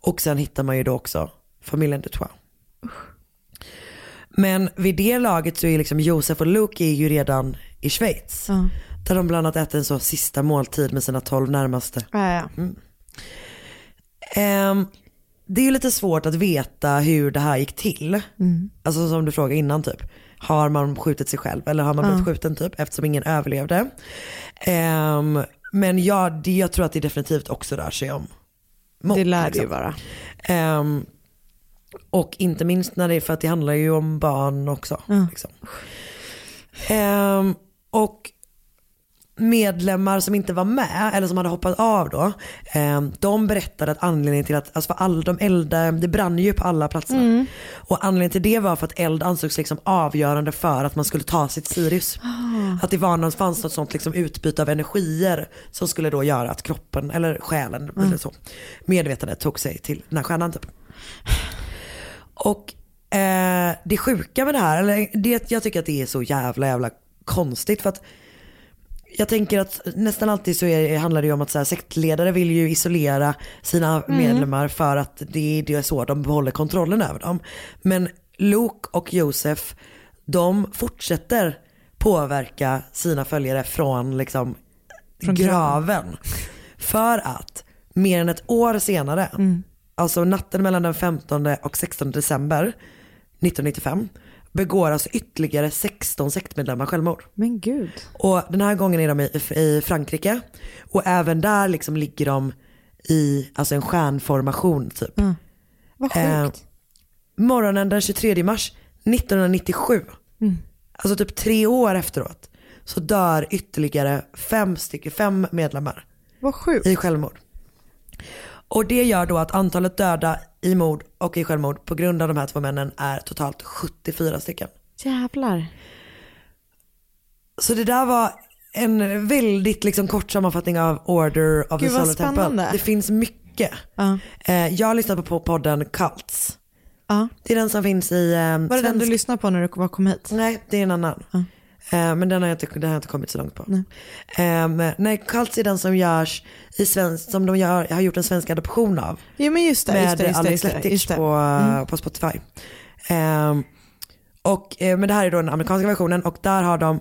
Och sen hittar man ju då också familjen Dutois. Men vid det laget så är liksom Josef och Luke är ju redan i Schweiz. Ja. Där de bland annat äter en så sista måltid med sina tolv närmaste. Mm. Ehm, det är ju lite svårt att veta hur det här gick till. Mm. Alltså som du frågade innan typ. Har man skjutit sig själv eller har man blivit skjuten typ eftersom ingen överlevde. Ehm, men ja, det, jag tror att det definitivt också rör sig om mord, Det lär det liksom. ju vara. Ehm, och inte minst när det är för att det handlar ju om barn också. Ja. Liksom. Ehm, och medlemmar som inte var med, eller som hade hoppat av då, ehm, de berättade att anledningen till att, alltså för all, de eldade, det brann ju på alla platserna. Mm. Och anledningen till det var för att eld ansågs liksom avgörande för att man skulle ta sitt Sirius. Ah. Att det var någon, fanns något sånt liksom utbyte av energier som skulle då göra att kroppen, eller själen, Mm. eller så, medvetandet tog sig till den här stjärnan typ. Och eh, det sjuka med det här, eller det, jag tycker att det är så jävla jävla konstigt för att jag tänker att nästan alltid så är, handlar det ju om att så här, sektledare vill ju isolera sina Mm. medlemmar för att det, det är så de behåller kontrollen över dem. Men Luke och Josef, de fortsätter påverka sina följare från liksom Från graven. graven. För att mer än ett år senare, Mm. alltså natten mellan den 15 och 16 december 1995, begår alltså ytterligare 16 sektmedlemmar självmord. Men gud. Och den här gången är de i, i Frankrike och även där liksom ligger de i alltså en stjärnformation typ. Vad sjukt. Eh, morgonen den 23 mars 1997, Mm. alltså typ tre år efteråt, så dör ytterligare fem, stycken, fem medlemmar Vad sjukt. i självmord. Och det gör då att antalet döda i mord och i självmord på grund av de här två männen är totalt 74 stycken. Jävlar. Så det där var en väldigt liksom kort sammanfattning av Order of Gud, the Solar Temple. Det finns mycket. Eh, jag har lyssnat på podden Cults. Ja. Det är den som finns i eh, Var det den du svensk- lyssnade på när du kom hit? Nej, det är en annan. Ja. Eh, men den har, jag inte, den har inte kommit så långt på. Nej. Eh, nej, Cults är den som görs i svensk, som de gör, har gjort en svensk adoption av. Jo men just det. med just det, just Alex det. på, Mm. på Spotify. Ehm, och, eh, men det här är då den amerikanska versionen och där har de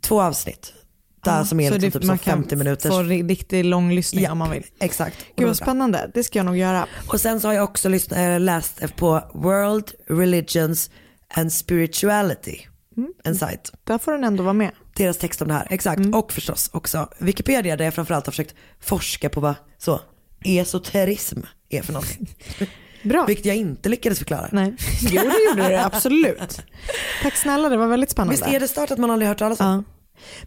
två avsnitt. Där Ja, som är så liksom det- typ man så kan 50 minuters. Få ri- riktig lång lyssning Japp, om man vill. Exakt. Gud vad spännande, det ska jag nog göra. Och sen så har jag också lyssnat, äh, läst på World Religions and Spirituality. Mm. En sajt. Där får den ändå vara med. Deras text om det här, exakt. Mm. Och förstås också Wikipedia där jag framförallt har försökt forska på vad så esoterism är för någonting. Bra. Vilket jag inte lyckades förklara. Nej. Jo det gjorde du absolut. Tack snälla, det var väldigt spännande. Visst är det start att man aldrig hört talas om? Ja.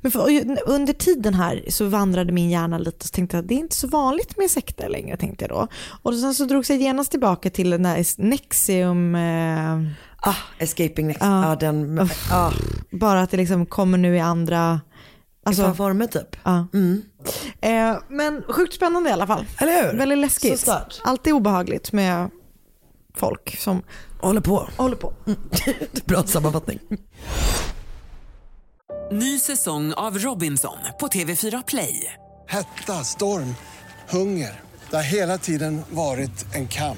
Men för, under tiden här så vandrade min hjärna lite och tänkte att det är inte så vanligt med sekter längre tänkte jag då. Och sen så drogs jag genast tillbaka till den där Nexium, eh, Ah, Escaping Next. Ja. Ja, den, ah, bara att det liksom kommer nu i andra, alltså, alltså, former typ. ja. Mm. Eh, men sjukt spännande i alla fall. Eller hur? Väldigt läskigt. Så stört. Alltid obehagligt med folk som Håller på. håller på. Bra sammanfattning. Ny säsong av Robinson på TV4 Play. Hetta, storm, hunger. Det har hela tiden varit en kamp.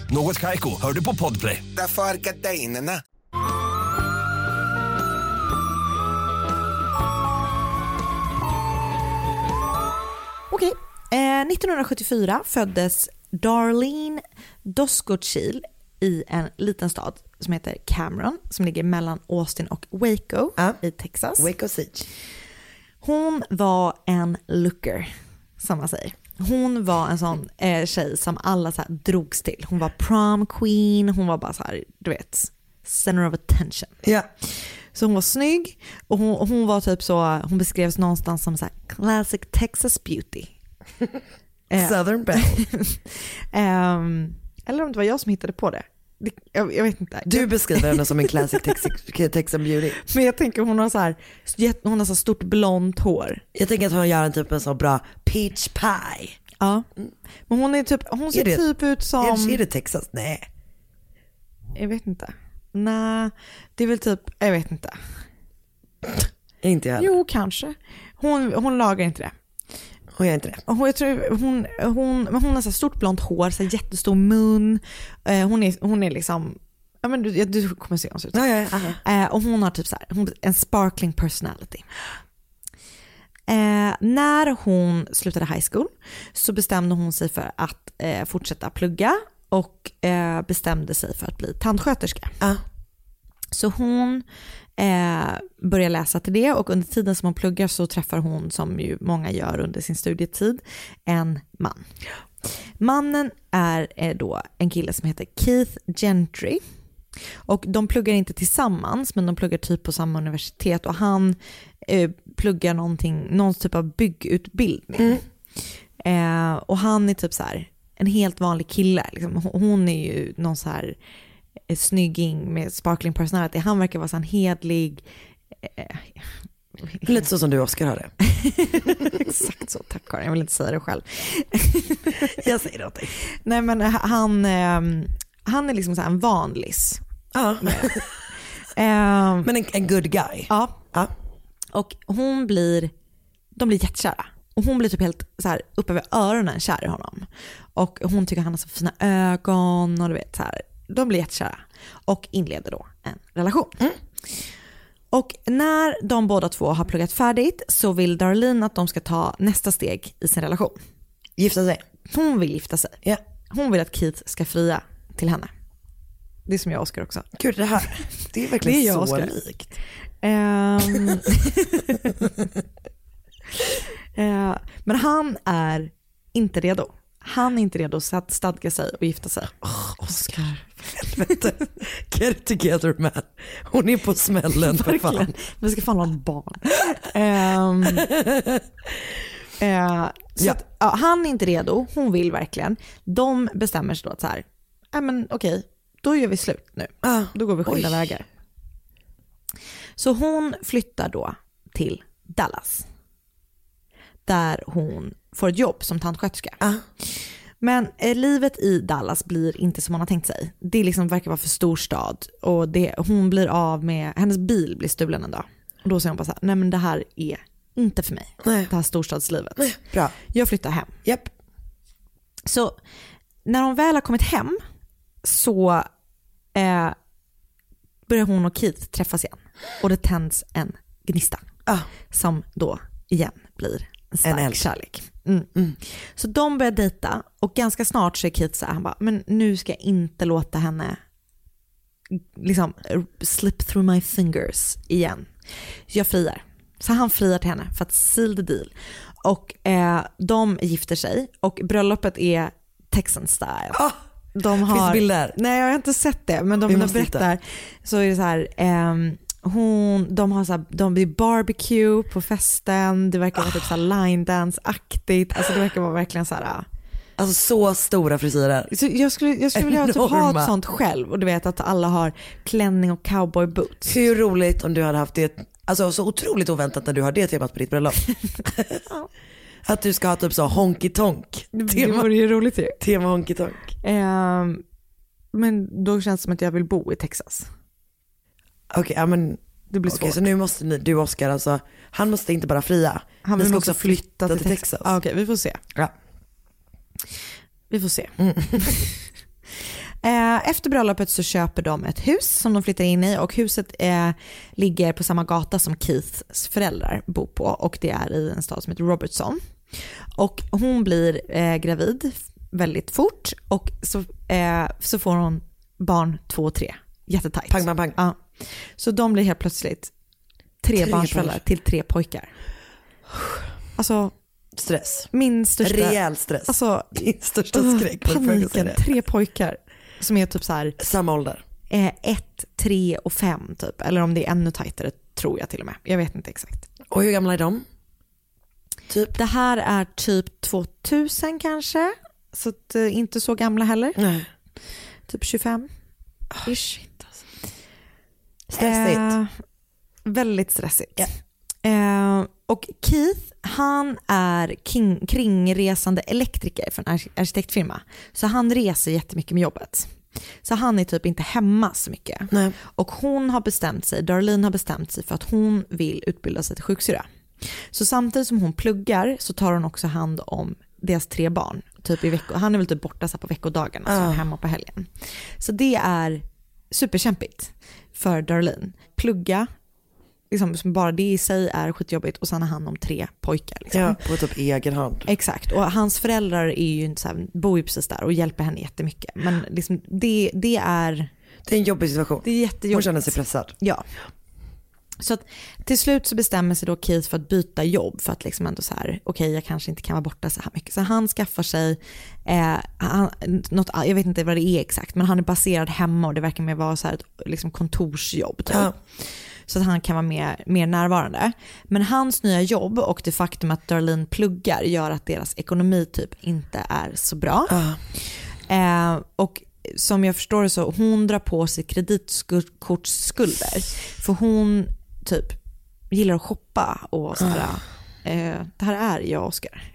Något Kaiko, hör du på Podplay. Därför är gardinerna. Okej. Eh, 1974 föddes Darlene Doscochil i en liten stad som heter Cameron som ligger mellan Austin och Waco i Texas. Waco Siege. Hon var en looker, som man säger. Hon var en sån eh, tjej som alla så här drogs till. Hon var prom queen, hon var bara så här, du vet, center of attention. Ja. Så hon var snygg och hon, hon var typ så, hon beskrevs någonstans som så här classic Texas beauty. Southern Belle. ehm, eller om det var jag som hittade på det. Det- Jag, jag vet inte. Du beskriver henne som en classic Tex- Texan beauty. Men jag tänker hon har så här, hon har så stort blont hår. Jag tänker att hon gör en typ en så bra peach pie. Ja. Men hon är typ, hon ser det- typ ut som... Är, är det Texas? Nej. Jag vet inte. Nej, det är väl typ, jag vet inte. Inte jag heller. Jo, kanske. Hon, hon lagar inte det. Hon gör inte det. Hon, jag tror, hon, hon, hon har så stort blont hår, så jättestor mun. Eh, Hon är, hon är liksom, ja men du, du kommer se hur hon ser ut. Ja, ja, ja. Eh, och hon har typ så här, hon, en sparkling personality. Eh, när hon slutade high school så bestämde hon sig för att eh, fortsätta plugga och eh, bestämde sig för att bli tandsköterska. Så hon eh, börjar läsa till det och under tiden som hon pluggar så träffar hon, som ju många gör under sin studietid, en man. Mannen är eh, då en kille som heter Keith Gentry. Och de pluggar inte tillsammans men de pluggar typ på samma universitet och han eh, pluggar någonting, någon typ av byggutbildning. Eh, och han är typ så här en helt vanlig kille. Liksom. Hon- är ju någon så här snygging med sparkling personality. Han verkar vara så här en hedlig, eh, Lite så som du Oscar har det. Exakt så, tack Karin. Jag vill inte säga det själv. Jag säger det åt dig. Nej men han, ehm, han är liksom så en vanlis. Ja. Ehm, Men en, en good guy. Ja. Ja. Och hon blir, de blir jättekära. Och hon blir typ helt så här upp över öronen kär i honom. Och hon tycker han har så fina ögon och du vet så här. De blir jättekära. Och inleder då en relation. Och när de båda två har pluggat färdigt så vill Darlene att de ska ta nästa steg i sin relation. Gifta sig. Hon vill gifta sig. Ja. Hon vill att Keith ska fria till henne. Det är som jag och Oscar också. Gud det här, det är verkligen Det är jag, så likt. Eh, Men han är inte redo. Han är inte redo att stadga sig och gifta sig. Oscar, helvete. Get it together man. Hon är på smällen för fan. Vi ska fan ha ett barn. Ehm, eh, så Ja. Att, ja, han är inte redo, hon vill verkligen. De bestämmer sig då att så här, "Nej, men okej, då gör vi slut nu. Ah, Då går vi skilda oj. vägar. Så hon flyttar då till Dallas. Där hon får ett jobb som tandsköterska. Ah. Men eh, livet i Dallas blir inte som man har tänkt sig. Det liksom verkar vara för stor stad och det, hon blir av med, hennes bil blir stulen en dag. Och då säger hon bara så här, nej men det här är inte för mig. Nej. Det här storstadslivet. Bra. Jag flyttar hem. Japp. Så när hon väl har kommit hem så eh, börjar hon och Keith träffas igen. Och det tänds en gnista. Ah. Som då igen blir en stark eld. kärlek. Mm. Så de börjar dejta och ganska snart så är Keith så här, han bara, men nu ska jag inte låta henne liksom slip through my fingers igen. Jag friar. Så han friar till henne för att seal the deal. Och eh, de gifter sig och bröllopet är Texan style. Ah, de har, finns bilder? Nej jag har inte sett det men de, hitta. berättar så är det så här, ehm, hon, de har så här, de blir barbecue på festen, det verkar vara typ så här line dance-aktigt, alltså det verkar vara verkligen så här Alltså så stora frisyrer. så jag skulle, jag skulle vilja typ ha ett sånt själv och du vet att alla har klänning och cowboy boots. Hur roligt om du hade haft det, alltså så otroligt oväntat när du har det temat på ditt bröllop. Att du ska ha typ så honky tonk. Det vore ju roligt ju. Tema honky tonk. Ehm, men då känns det som att jag vill bo i Texas. Okej, ja men Det blir Okej, svårt. så nu måste ni, du Oscar alltså, han måste inte bara fria, Han vill ska också också flytta till Texas. Ah, Okej, vi får se. Ja. Vi får se. Eh, Efter bröllopet så köper de ett hus som de flyttar in i och huset eh, ligger på samma gata som Keiths föräldrar bor på och det är i en stad som heter Robertson. Och hon blir eh, gravid väldigt fort och så, eh, så får hon barn två och tre. Jättetajt. Pang, pang, pang. Ja. Så de blir helt plötsligt tre, Tre till tre pojkar. Alltså Stress. min största... Rejäl stress. Alltså, Din största skräck. Paniken. Tre pojkar som är typ så här Samma ålder. eh, ett, tre och fem typ. Eller om det är ännu tajtare tror jag till och med. Jag vet inte exakt. Och hur gamla är de? Typ. Det här är typ 2000 kanske. Så eh, inte så gamla heller. Nej. Typ 25. Ish. Stressigt. Eh, väldigt stressigt. Eh, och Keith, han är king, kringresande elektriker för en ar- arkitektfirma. Så han reser jättemycket med jobbet. Så han är typ inte hemma så mycket. Nej. Och hon har bestämt sig, Darlene har bestämt sig för att hon vill utbilda sig till sjuksyra. Så samtidigt som hon pluggar så tar hon också hand om deras tre barn. Typ i vecko, han är väl typ borta så på veckodagarna, så Ah. är hemma på helgen. Så det är superkämpigt för Darlene. Plugga, liksom, som bara det i sig är skitjobbigt och sen har han om tre pojkar. Liksom. Ja, på typ egen hand. Exakt, och hans föräldrar är ju inte så här, bor ju precis där och hjälper henne jättemycket. Men liksom, det, det är... Det är en jobbig situation. Det är jättejobbigt. Hon känner sig pressad. Ja. Så att till slut så bestämmer sig då Keith för att byta jobb för att liksom ändå så här, okej jag kanske inte kan vara borta så här mycket. Så han skaffar sig, eh, han, något, jag vet inte vad det är exakt, men han är baserad hemma och det verkar mer vara så här ett liksom kontorsjobb. Typ. Ja. Så att han kan vara mer, mer närvarande. Men hans nya jobb och det faktum att Darlene pluggar gör att deras ekonomi typ inte är så bra. Ja. Eh, och som jag förstår det så hon drar på sig kreditkortsskulder. För hon typ gillar att shoppa och så här, eh, det här är jag och Oscar.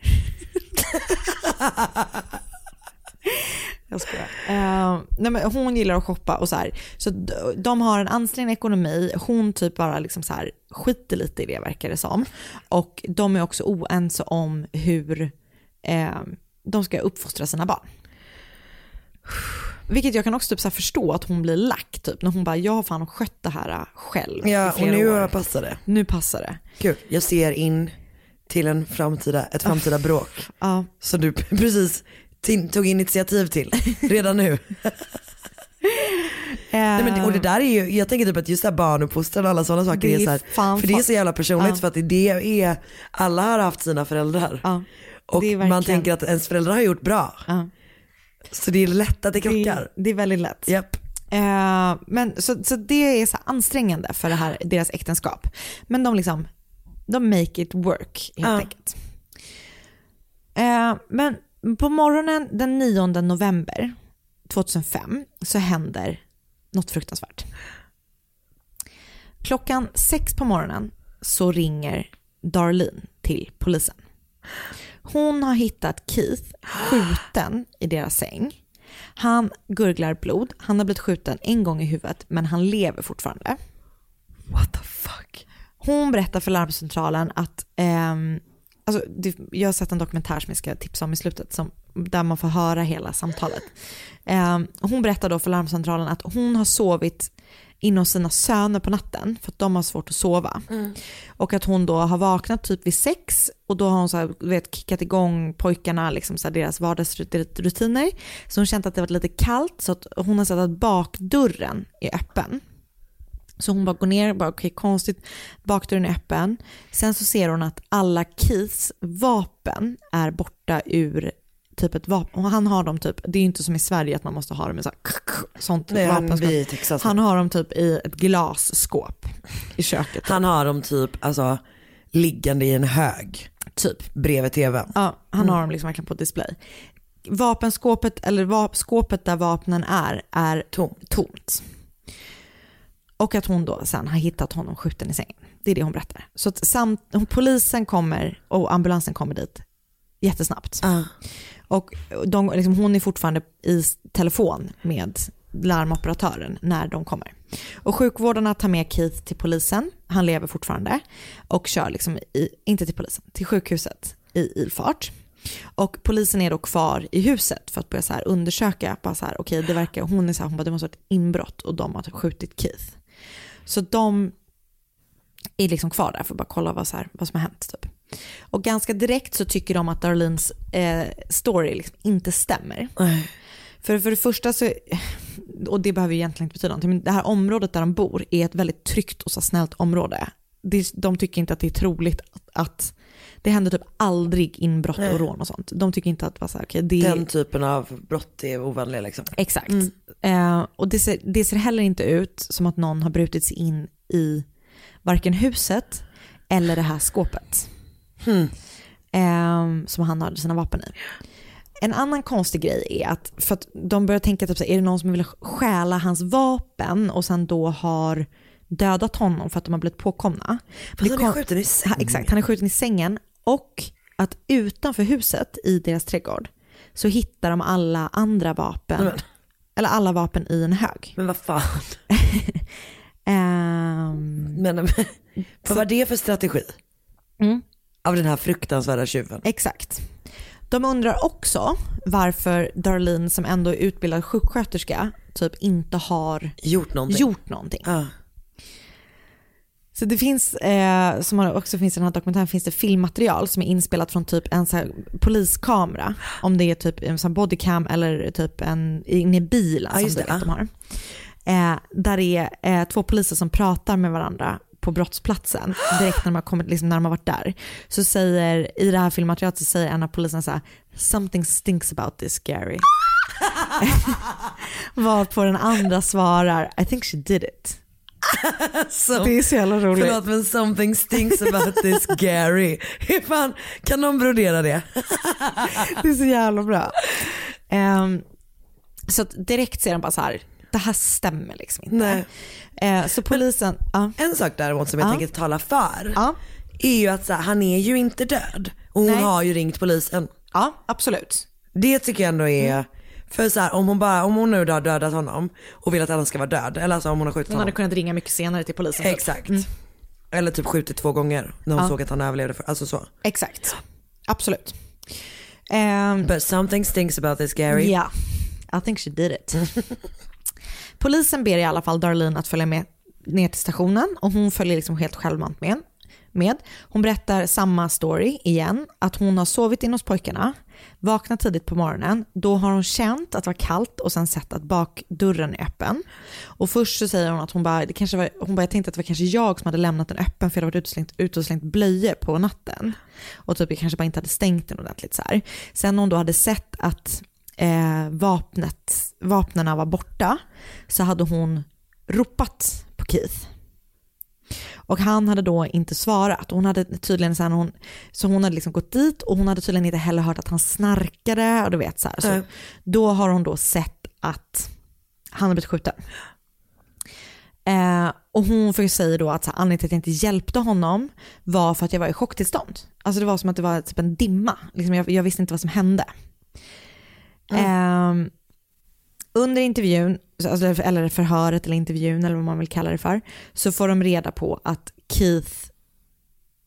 Jag skojar. Eh, nej men hon gillar att shoppa och så här. Så de har en ansträngd ekonomi. Hon typ bara liksom så här skiter lite i det verkar det som. Och de är också oense om hur eh, de ska uppfostra sina barn. Vilket jag kan också typ så förstå att hon blir lack typ när hon bara jag har fan skött det här äh, själv Ja, i och nu år. passar det. Nu passar det. Gud, jag ser in till en framtida, ett framtida bråk. Ja. Som du precis tog initiativ till, redan nu. Nej, men, och det där är ju, jag tänker typ att just det här barnuppfostran och alla sådana saker Det är, så här, fan för det är så jävla personligt Ja. för att det är, alla har haft sina föräldrar. Ja. Och man tänker att ens föräldrar har gjort bra. Så det är lätt att det krockar. Det, det är väldigt lätt. Japp. Eh, men, så, så det är så ansträngande för det här, deras äktenskap. Men de liksom, de make it work helt Ja. enkelt. Eh, men på morgonen den 9 november 2005 så händer något fruktansvärt. Klockan sex på morgonen så ringer Darlene till polisen. Hon har hittat Keith skjuten i deras säng. Han gurglar blod. Han har blivit skjuten en gång i huvudet men han lever fortfarande. What the fuck? Hon berättar för larmcentralen att, ehm, alltså, det, jag har sett en dokumentär som jag ska tipsa om i slutet, som, där man får höra hela samtalet. Ehm, hon berättar då för larmcentralen att hon har sovit inne hos sina söner på natten för att de har svårt att sova. Och att hon då har vaknat typ vid sex och då har hon så här, vet, kickat igång pojkarna, liksom så här, deras vardagsrutiner. Så hon känt att det varit lite kallt så att hon har sett att bakdörren är öppen. Så hon bara går ner och bara okej konstigt, bakdörren är öppen. Sen så ser hon att alla Keiths vapen är borta ur typ ett vapen. Och han har dem typ, det är ju inte som i Sverige att man måste ha dem i så här, sånt Nej, han, vapenskåp. Han har dem typ i ett glasskåp i köket. Han har dem typ alltså, liggande i en hög. Typ. Bredvid tvn. Ja, han har dem liksom verkligen på display. Vapenskåpet, eller va- skåpet där vapnen är, är Tomt. tomt. Och att hon då sen har hittat honom skjuten i sängen. Det är det hon berättar. Så samt, polisen kommer och ambulansen kommer dit jättesnabbt. Och de, liksom, hon är fortfarande i telefon med larmoperatören när de kommer. Och sjukvårdarna tar med Keith till polisen, han lever fortfarande, och kör liksom, i, inte till polisen, till sjukhuset i ilfart. Och polisen är då kvar i huset för att börja så här undersöka, bara så här, okej det verkar, hon är så här, hon bara det måste ha varit inbrott och de har typ skjutit Keith. Så de är liksom kvar där för att bara kolla vad, så här, vad som har hänt. Typ. Och ganska direkt så tycker de att Darlins eh, story liksom inte stämmer. För, för det första så, och det behöver ju egentligen inte betyda någonting, men det här området där de bor är ett väldigt tryggt och så snällt område. De tycker inte att det är troligt att, att det händer typ aldrig inbrott Nej. och rån och sånt. De tycker inte att va, så här, okay, det Den typen av brott är ovanliga liksom. Exakt. Eh, och det ser, det ser heller inte ut som att någon har brutit sig in i varken huset eller det här skåpet. Eh, som han hade sina vapen i. En annan konstig grej är att, för att de börjar tänka typ så är det någon som vill stjäla hans vapen och sen då har dödat honom för att de har blivit påkomna. Fast han är skjuten i sängen. Exakt, han är skjuten i sängen och att utanför huset i deras trädgård så hittar de alla andra vapen. Men- Eller alla vapen i en hög. Men vad fan. Ehm, Men, men vad var det för strategi? Mm. Av den här fruktansvärda tjuven? Exakt. De undrar också varför Darlene som ändå är utbildad sjuksköterska typ inte har Gjort någonting. gjort någonting. Ja. Så det finns, eh, som också finns i den här dokumentären, finns det filmmaterial som är inspelat från typ en så poliskamera. Om det är typ en sån bodycam eller typ en inne i bilen Ja, som du det, vet ja. de har. Eh, där är eh, två poliser som pratar med varandra på brottsplatsen direkt när de har, kommit, liksom när de har varit där. Så säger, i det här filmmaterialet så säger en av poliserna så här, something stinks about this Gary. Varpå den andra svarar, I think she did it. Så, Det är så jävla roligt. Förlåt men something stinks about this Gary. Hur fan, kan någon brodera det? Det är så jävla bra. Ehm, så direkt ser de bara så här, det här stämmer liksom inte. Eh, så polisen, ja. En sak däremot som jag Ja. tänker tala för Ja. är ju att här, han är ju inte död. Och hon Nej. har ju ringt polisen. ja, absolut. Det tycker jag ändå är, Mm. för så här, om hon bara, om hon nu har dödat honom och vill att han ska vara död, eller alltså om hon har skjutit Hon hade honom. kunnat ringa mycket senare till polisen. Exakt. Eller typ skjutit två gånger när hon Ja. såg att han överlevde, för, alltså så. Exakt, absolut. Ehm, But something stinks about this Gary. Ja, I think she did it. Polisen ber i alla fall Darlene att följa med ner till stationen och hon följer liksom helt självmant med. med. Hon berättar samma story igen, att hon har sovit in hos pojkarna, vaknat tidigt på morgonen, då har hon känt att det var kallt och sen sett att bakdörren är öppen. Och först så säger hon att hon bara, det kanske var, hon bara jag tänkte att det var kanske jag som hade lämnat den öppen för jag hade varit ute och slängt, ute och slängt blöjor på natten. Och typ jag kanske bara inte hade stängt den ordentligt så här. Sen när hon då hade sett att eh, vapnet, vapnena var borta så hade hon ropat på Keith. Och han hade då inte svarat. Hon hade tydligen så, här, hon, så hon hade liksom gått dit och hon hade tydligen inte heller hört att han snarkade och du vet så här. Så Nej. då har hon då sett att han har blivit skjuten. Eh, och hon ju säga då att så här, anledningen till att jag inte hjälpte honom var för att jag var i chocktillstånd. Alltså det var som att det var typ en dimma. Liksom jag, jag visste inte vad som hände. Ehm, under intervjun, alltså, eller förhöret eller intervjun eller vad man vill kalla det för, så får de reda på att Keith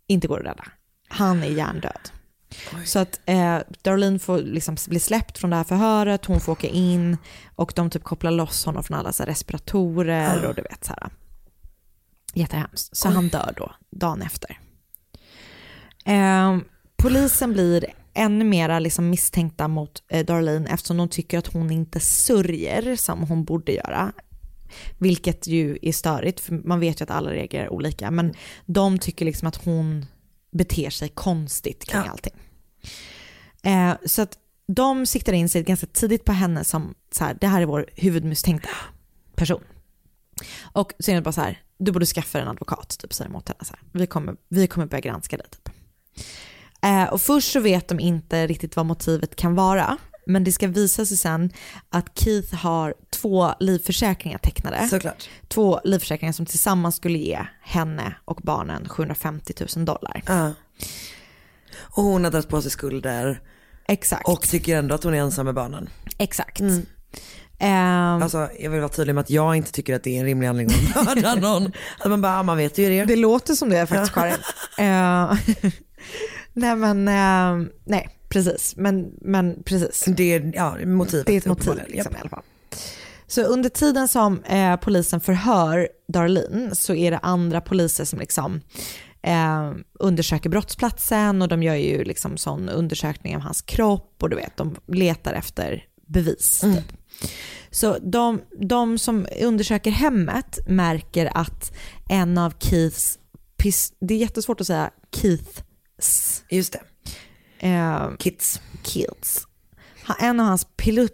inte går att rädda. Han är hjärndöd. Så att eh, Darlene får liksom bli släppt från det här förhöret, hon får åka in och de typ kopplar loss honom från alla så respiratorer och du vet så här. Jättehemskt. Så han dör då, dagen efter. Eh, polisen blir ännu mera liksom misstänkta mot eh, Darlene eftersom de tycker att hon inte sörjer som hon borde göra. Vilket ju är störigt, för man vet ju att alla reagerar olika. Men de tycker liksom att hon beter sig konstigt kring allting. Eh, så att de siktar in sig ganska tidigt på henne som så här, det här är vår huvudmisstänkta person. Och så är det bara så här, du borde skaffa en advokat, typ säger de åt henne så här. Vi kommer, vi kommer börja granska dig typ. Eh, och först så vet de inte riktigt vad motivet kan vara. Men det ska visa sig sen att Keith har två livförsäkringar tecknade. Såklart. Två livförsäkringar som tillsammans skulle ge henne och barnen 750 000 dollar. Ja. Och hon har dragit på sig skulder. Exakt. Och tycker ändå att hon är ensam med barnen. Exakt. Mm. Ehm, Alltså jag vill vara tydlig med att jag inte tycker att det är en rimlig anledning att mörda någon. Att man bara, "Ah, man vet ju det. Det låter som det faktiskt Karin. Eh, nej men, eh, nej precis. Men, men precis. Det är, ja, motivet. Det är ett motiv liksom, Japp. i alla fall. Så under tiden som eh, polisen förhör Darlene så är det andra poliser som liksom eh, undersöker brottsplatsen och de gör ju liksom sån undersökning av hans kropp och du vet, de letar efter bevis. Typ. Så de, de som undersöker hemmet märker att en av Keiths, det är jättesvårt att säga Keiths. Just det. Eh, Kids. Kids. En av hans pilot,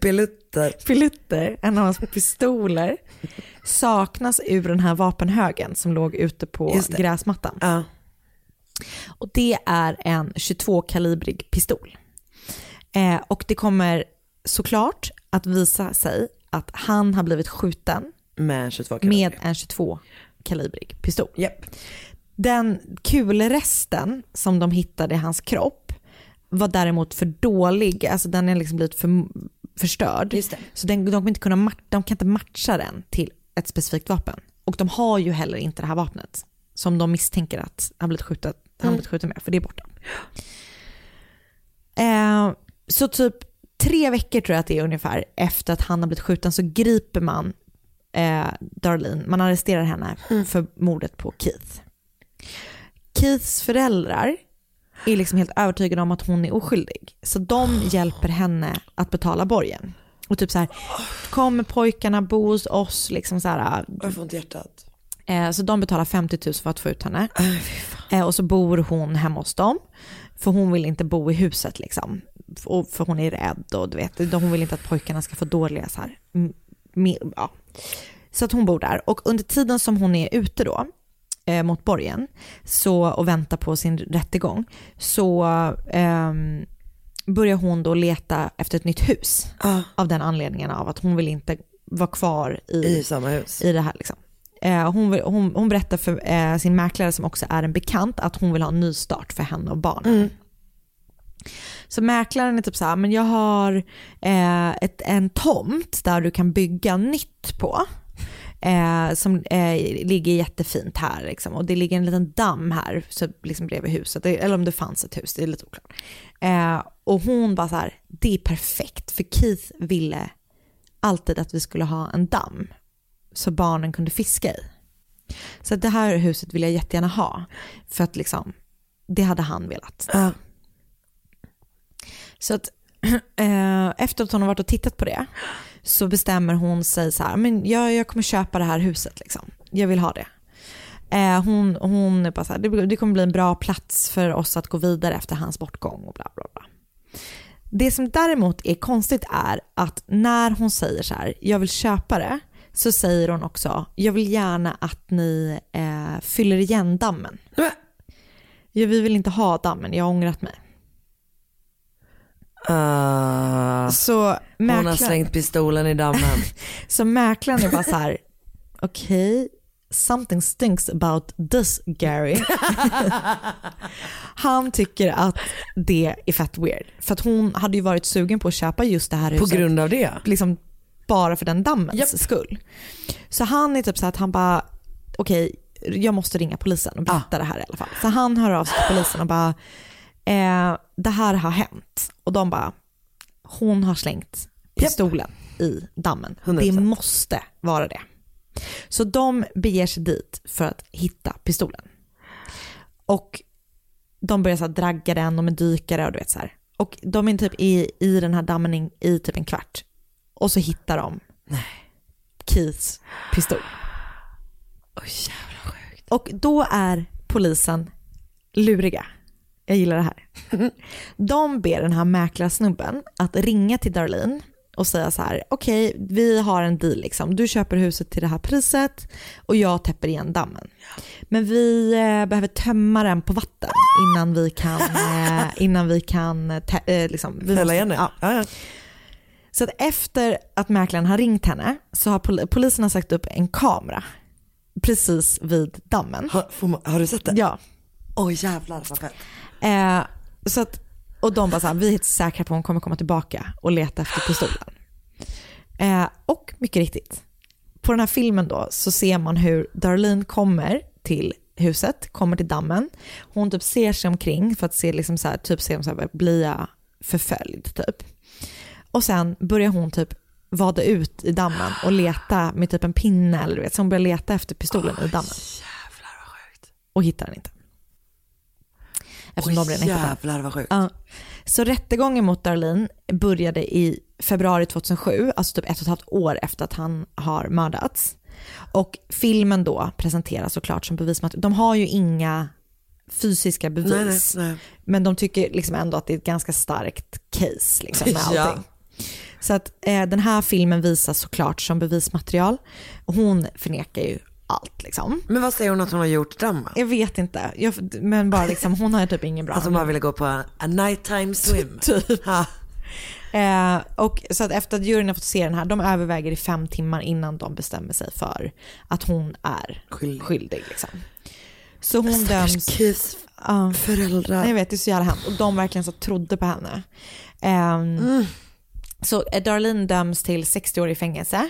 Pilutter. pilutter, en av hans pistoler saknas ur den här vapenhögen som låg ute på gräsmattan. Ja. Och det är en 22-kalibrig pistol. Eh, och det kommer såklart att visa sig att han har blivit skjuten Med 22 med en 22-kalibrig pistol. Japp. Den kulresten som de hittade i hans kropp var däremot för dålig, alltså den har liksom blivit för, förstörd. Så den, de, kommer inte kunna, de kan inte matcha den till ett specifikt vapen. Och de har ju heller inte det här vapnet som de misstänker att han blivit skjutet, han Mm. blivit skjuten med, för det är borta. Eh, så typ tre veckor tror jag att det är ungefär efter att han har blivit skjuten så griper man eh, Darlene, man arresterar henne för mordet på Keith. Keiths föräldrar är liksom helt övertygade om att hon är oskyldig. Så de hjälper henne att betala borgen. Och typ så här, kommer pojkarna bo hos oss? Liksom så, här, Jag får ont i hjärtat. eh, så de betalar 50 000 för att få ut henne. Eh, och så bor hon hemma hos dem. För hon vill inte bo i huset liksom. Och för hon är rädd och du vet, hon vill inte att pojkarna ska få dåliga så här. Ja. Så att hon bor där. Och under tiden som hon är ute då, eh, mot borgen, så, och väntar på sin rättegång, så ehm, börjar hon då leta efter ett nytt hus. Av den anledningen av att hon vill inte vara kvar i, I samma hus. i det här. Liksom. Eh, hon, vill, hon, hon berättar för eh, sin mäklare som också är en bekant att hon vill ha en ny start för henne och barnen. Så mäklaren är typ så här, men jag har eh, ett, en tomt där du kan bygga nytt på. Eh, som eh, ligger jättefint här liksom. och det ligger en liten damm här så liksom bredvid huset, eller om det fanns ett hus, det är lite oklart. Eh, och hon bara så här, det är perfekt för Keith ville alltid att vi skulle ha en damm så barnen kunde fiska i. Så det här huset vill jag jättegärna ha för att liksom, det hade han velat. Så att eh, efter att hon har varit och tittat på det så bestämmer hon sig så här, men jag, jag kommer köpa det här huset liksom. Jag vill ha det. Eh, hon, hon är bara så här, det, det kommer bli en bra plats för oss att gå vidare efter hans bortgång och bla bla bla. Det som däremot är konstigt är att när hon säger så här, jag vill köpa det, så säger hon också, jag vill gärna att ni eh, fyller igen dammen. Ja, vi vill inte ha dammen, jag har ångrat mig. Ah, Så hon har mäklaren, slängt pistolen i dammen. så mäklaren är bara så här, okej, something stinks about this Gary. Han tycker att det är fett weird. För att hon hade ju varit sugen på att köpa just det här På huset. grund av det. liksom bara för den dammens skull. Så han är typ så att han bara, okej, jag måste ringa polisen och berätta det här i alla fall. Så han hör av sig till polisen och bara, eh, det här har hänt. Och de bara, hon har slängt pistolen i dammen. 100%. Det måste vara det. Så de beger sig dit för att hitta pistolen. Och de börjar så här dragga den, de är dykare och du vet så här. Och de är typ i, i den här dammen i, i typ en kvart. Och så hittar de Keiths pistol. Och då är polisen luriga. Jag gillar det här. De ber den här mäklarsnubben att ringa till Darlene och säga så här, okej vi har en deal liksom. Du köper huset till det här priset och jag täpper igen dammen. Men vi eh, behöver tömma den på vatten innan vi kan, eh, innan vi kan eh, eh, liksom, vi Fälla igen det. ja. Ja, ja. Så att efter att mäklaren har ringt henne så har pol- polisen har sagt upp en kamera precis vid dammen. Har, man, har du sett det? Ja. Oj jävlar vad fett. Eh, så att, och de bara så här, vi är helt säkra på att hon kommer komma tillbaka och leta efter pistolen. Eh, och mycket riktigt, på den här filmen då så ser man hur Darlene kommer till huset, kommer till dammen. Hon typ ser sig omkring för att se, liksom så här, typ se om så här, blir jag förföljd typ. Och sen börjar hon typ vada ut i dammen och leta med typ en pinne eller du vet, så hon börjar leta efter pistolen i dammen. Och hittar den inte. Eftersom de redan jävlar vad sjukt. Ja. Så rättegången mot Darlene började i februari 2007, alltså typ ett och ett halvt år efter att han har mördats. Och filmen då presenteras såklart som bevismaterial. De har ju inga fysiska bevis. Nej, nej, nej. Men de tycker liksom ändå att det är ett ganska starkt case liksom, med Ja. allting. Så att eh, den här filmen visas såklart som bevismaterial. Hon förnekar ju allt liksom. Men vad säger hon att hon har gjort dammen? Jag vet inte, jag, men bara liksom, hon har typ ingen bra Att hon bara ville gå på a nighttime swim. Typ. Eh, och så att efter att juryn har fått se den här, de överväger i fem timmar innan de bestämmer sig för att hon är skyldig. liksom. Så hon döms... Keiths Ja. föräldrar. Jag vet, det är så jävla hemskt. Och de verkligen så trodde på henne. Ehm, Mm. Så eh, Darlene döms till 60 år i fängelse.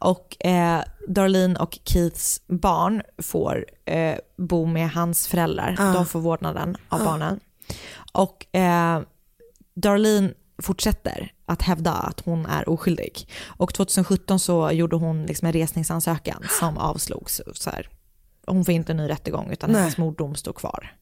Och eh, Darlene och Keiths barn får eh, bo med hans föräldrar. Ja. De får vårdnaden av Ja. barnen. Och eh, Darlene fortsätter att hävda att hon är oskyldig. Och 2017 så gjorde hon liksom en resningsansökan som avslogs. Så här, hon får inte en ny rättegång utan Nej. hennes morddom står kvar.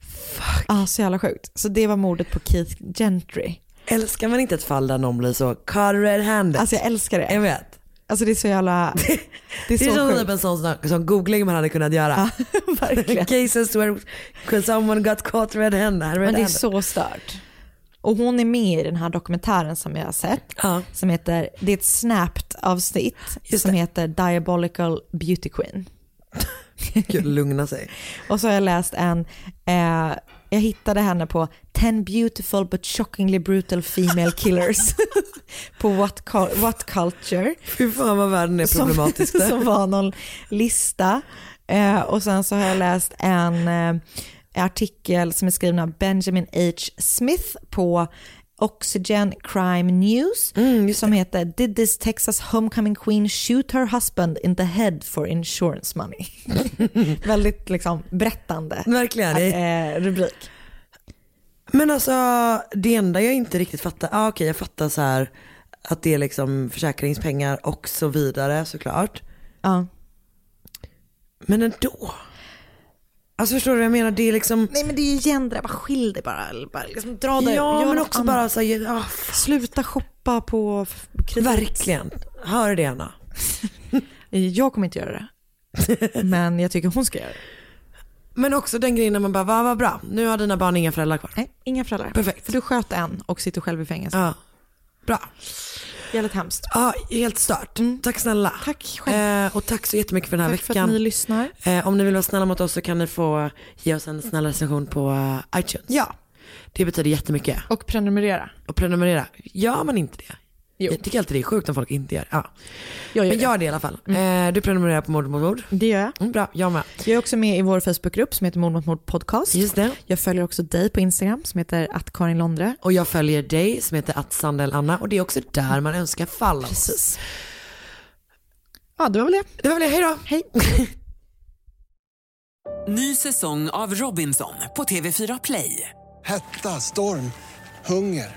Fuck. Ah, så jävla sjukt. Så det var mordet på Keith Gentry. Älskar man inte ett fall där någon blir så caught red-handed? Alltså jag älskar det. Jag vet. Alltså det är så jävla... Det är Det så som sjukt. typ en sån som googling man hade kunnat göra. verkligen. Cases where someone got caught red-handed. Men det är så stört. Och hon är med i den här dokumentären som jag har sett. Som heter, det är ett snapped avsnitt som heter Diabolical Beauty Queen. Gud, lugna sig. Och så har jag läst en, eh, jag hittade henne på 10 beautiful but shockingly brutal female killers på What, What Culture. Fy fan vad världen är problematisk Som, där. som var någon lista. Eh, och sen så har jag läst en eh, artikel som är skriven av Benjamin H. Smith på Oxygen Crime News som heter “Did this Texas homecoming queen shoot her husband in the head for insurance money?” Väldigt liksom berättande Verkligen. eh, rubrik. Men alltså det enda jag inte riktigt fattar, ah, okej jag fattar så här att det är liksom försäkringspengar och så vidare såklart. Ja. Men ändå. Alltså förstår du vad jag menar? Det är liksom... Nej men det är ju där, bara skilj dig bara. bara liksom dra dig, Ja men också annat. bara så här, ah, Sluta shoppa på kredit. verkligen. Hör det Anna. Jag kommer inte göra det. Men jag tycker hon ska göra det. Men också den grejen när man bara, vad vad bra, nu har dina barn inga föräldrar kvar. Nej, inga föräldrar. Perfekt. För du sköt en och sitter själv i fängelse. Ja. Bra. Jävligt hemskt. Ja, helt stört. Tack snälla. Tack själv. Eh, och tack så jättemycket för den här Tack för veckan. att ni lyssnar. Eh, om ni vill vara snälla mot oss så kan ni få ge oss en snäll recension på eh, iTunes. Ja. Det betyder jättemycket. Och prenumerera. Och prenumerera. Gör man inte det? Jo. Jag tycker alltid det är sjukt om folk inte gör ja. Jag gör Men det. gör det i alla fall. Eh, du prenumererar på Mord mot mord. Det gör jag. Mm, bra, jag med. Jag är också med i vår Facebookgrupp som heter Mord mot mord podcast. Just det. Jag följer också dig på Instagram som heter att Karin Londre. Och jag följer dig som heter att Sandel Anna och det är också där man önskar fall. Precis. Ja, det var väl det. Det var väl det, hej då. Hej. Ny säsong av Robinson på TV4 Play. Hetta, storm, hunger.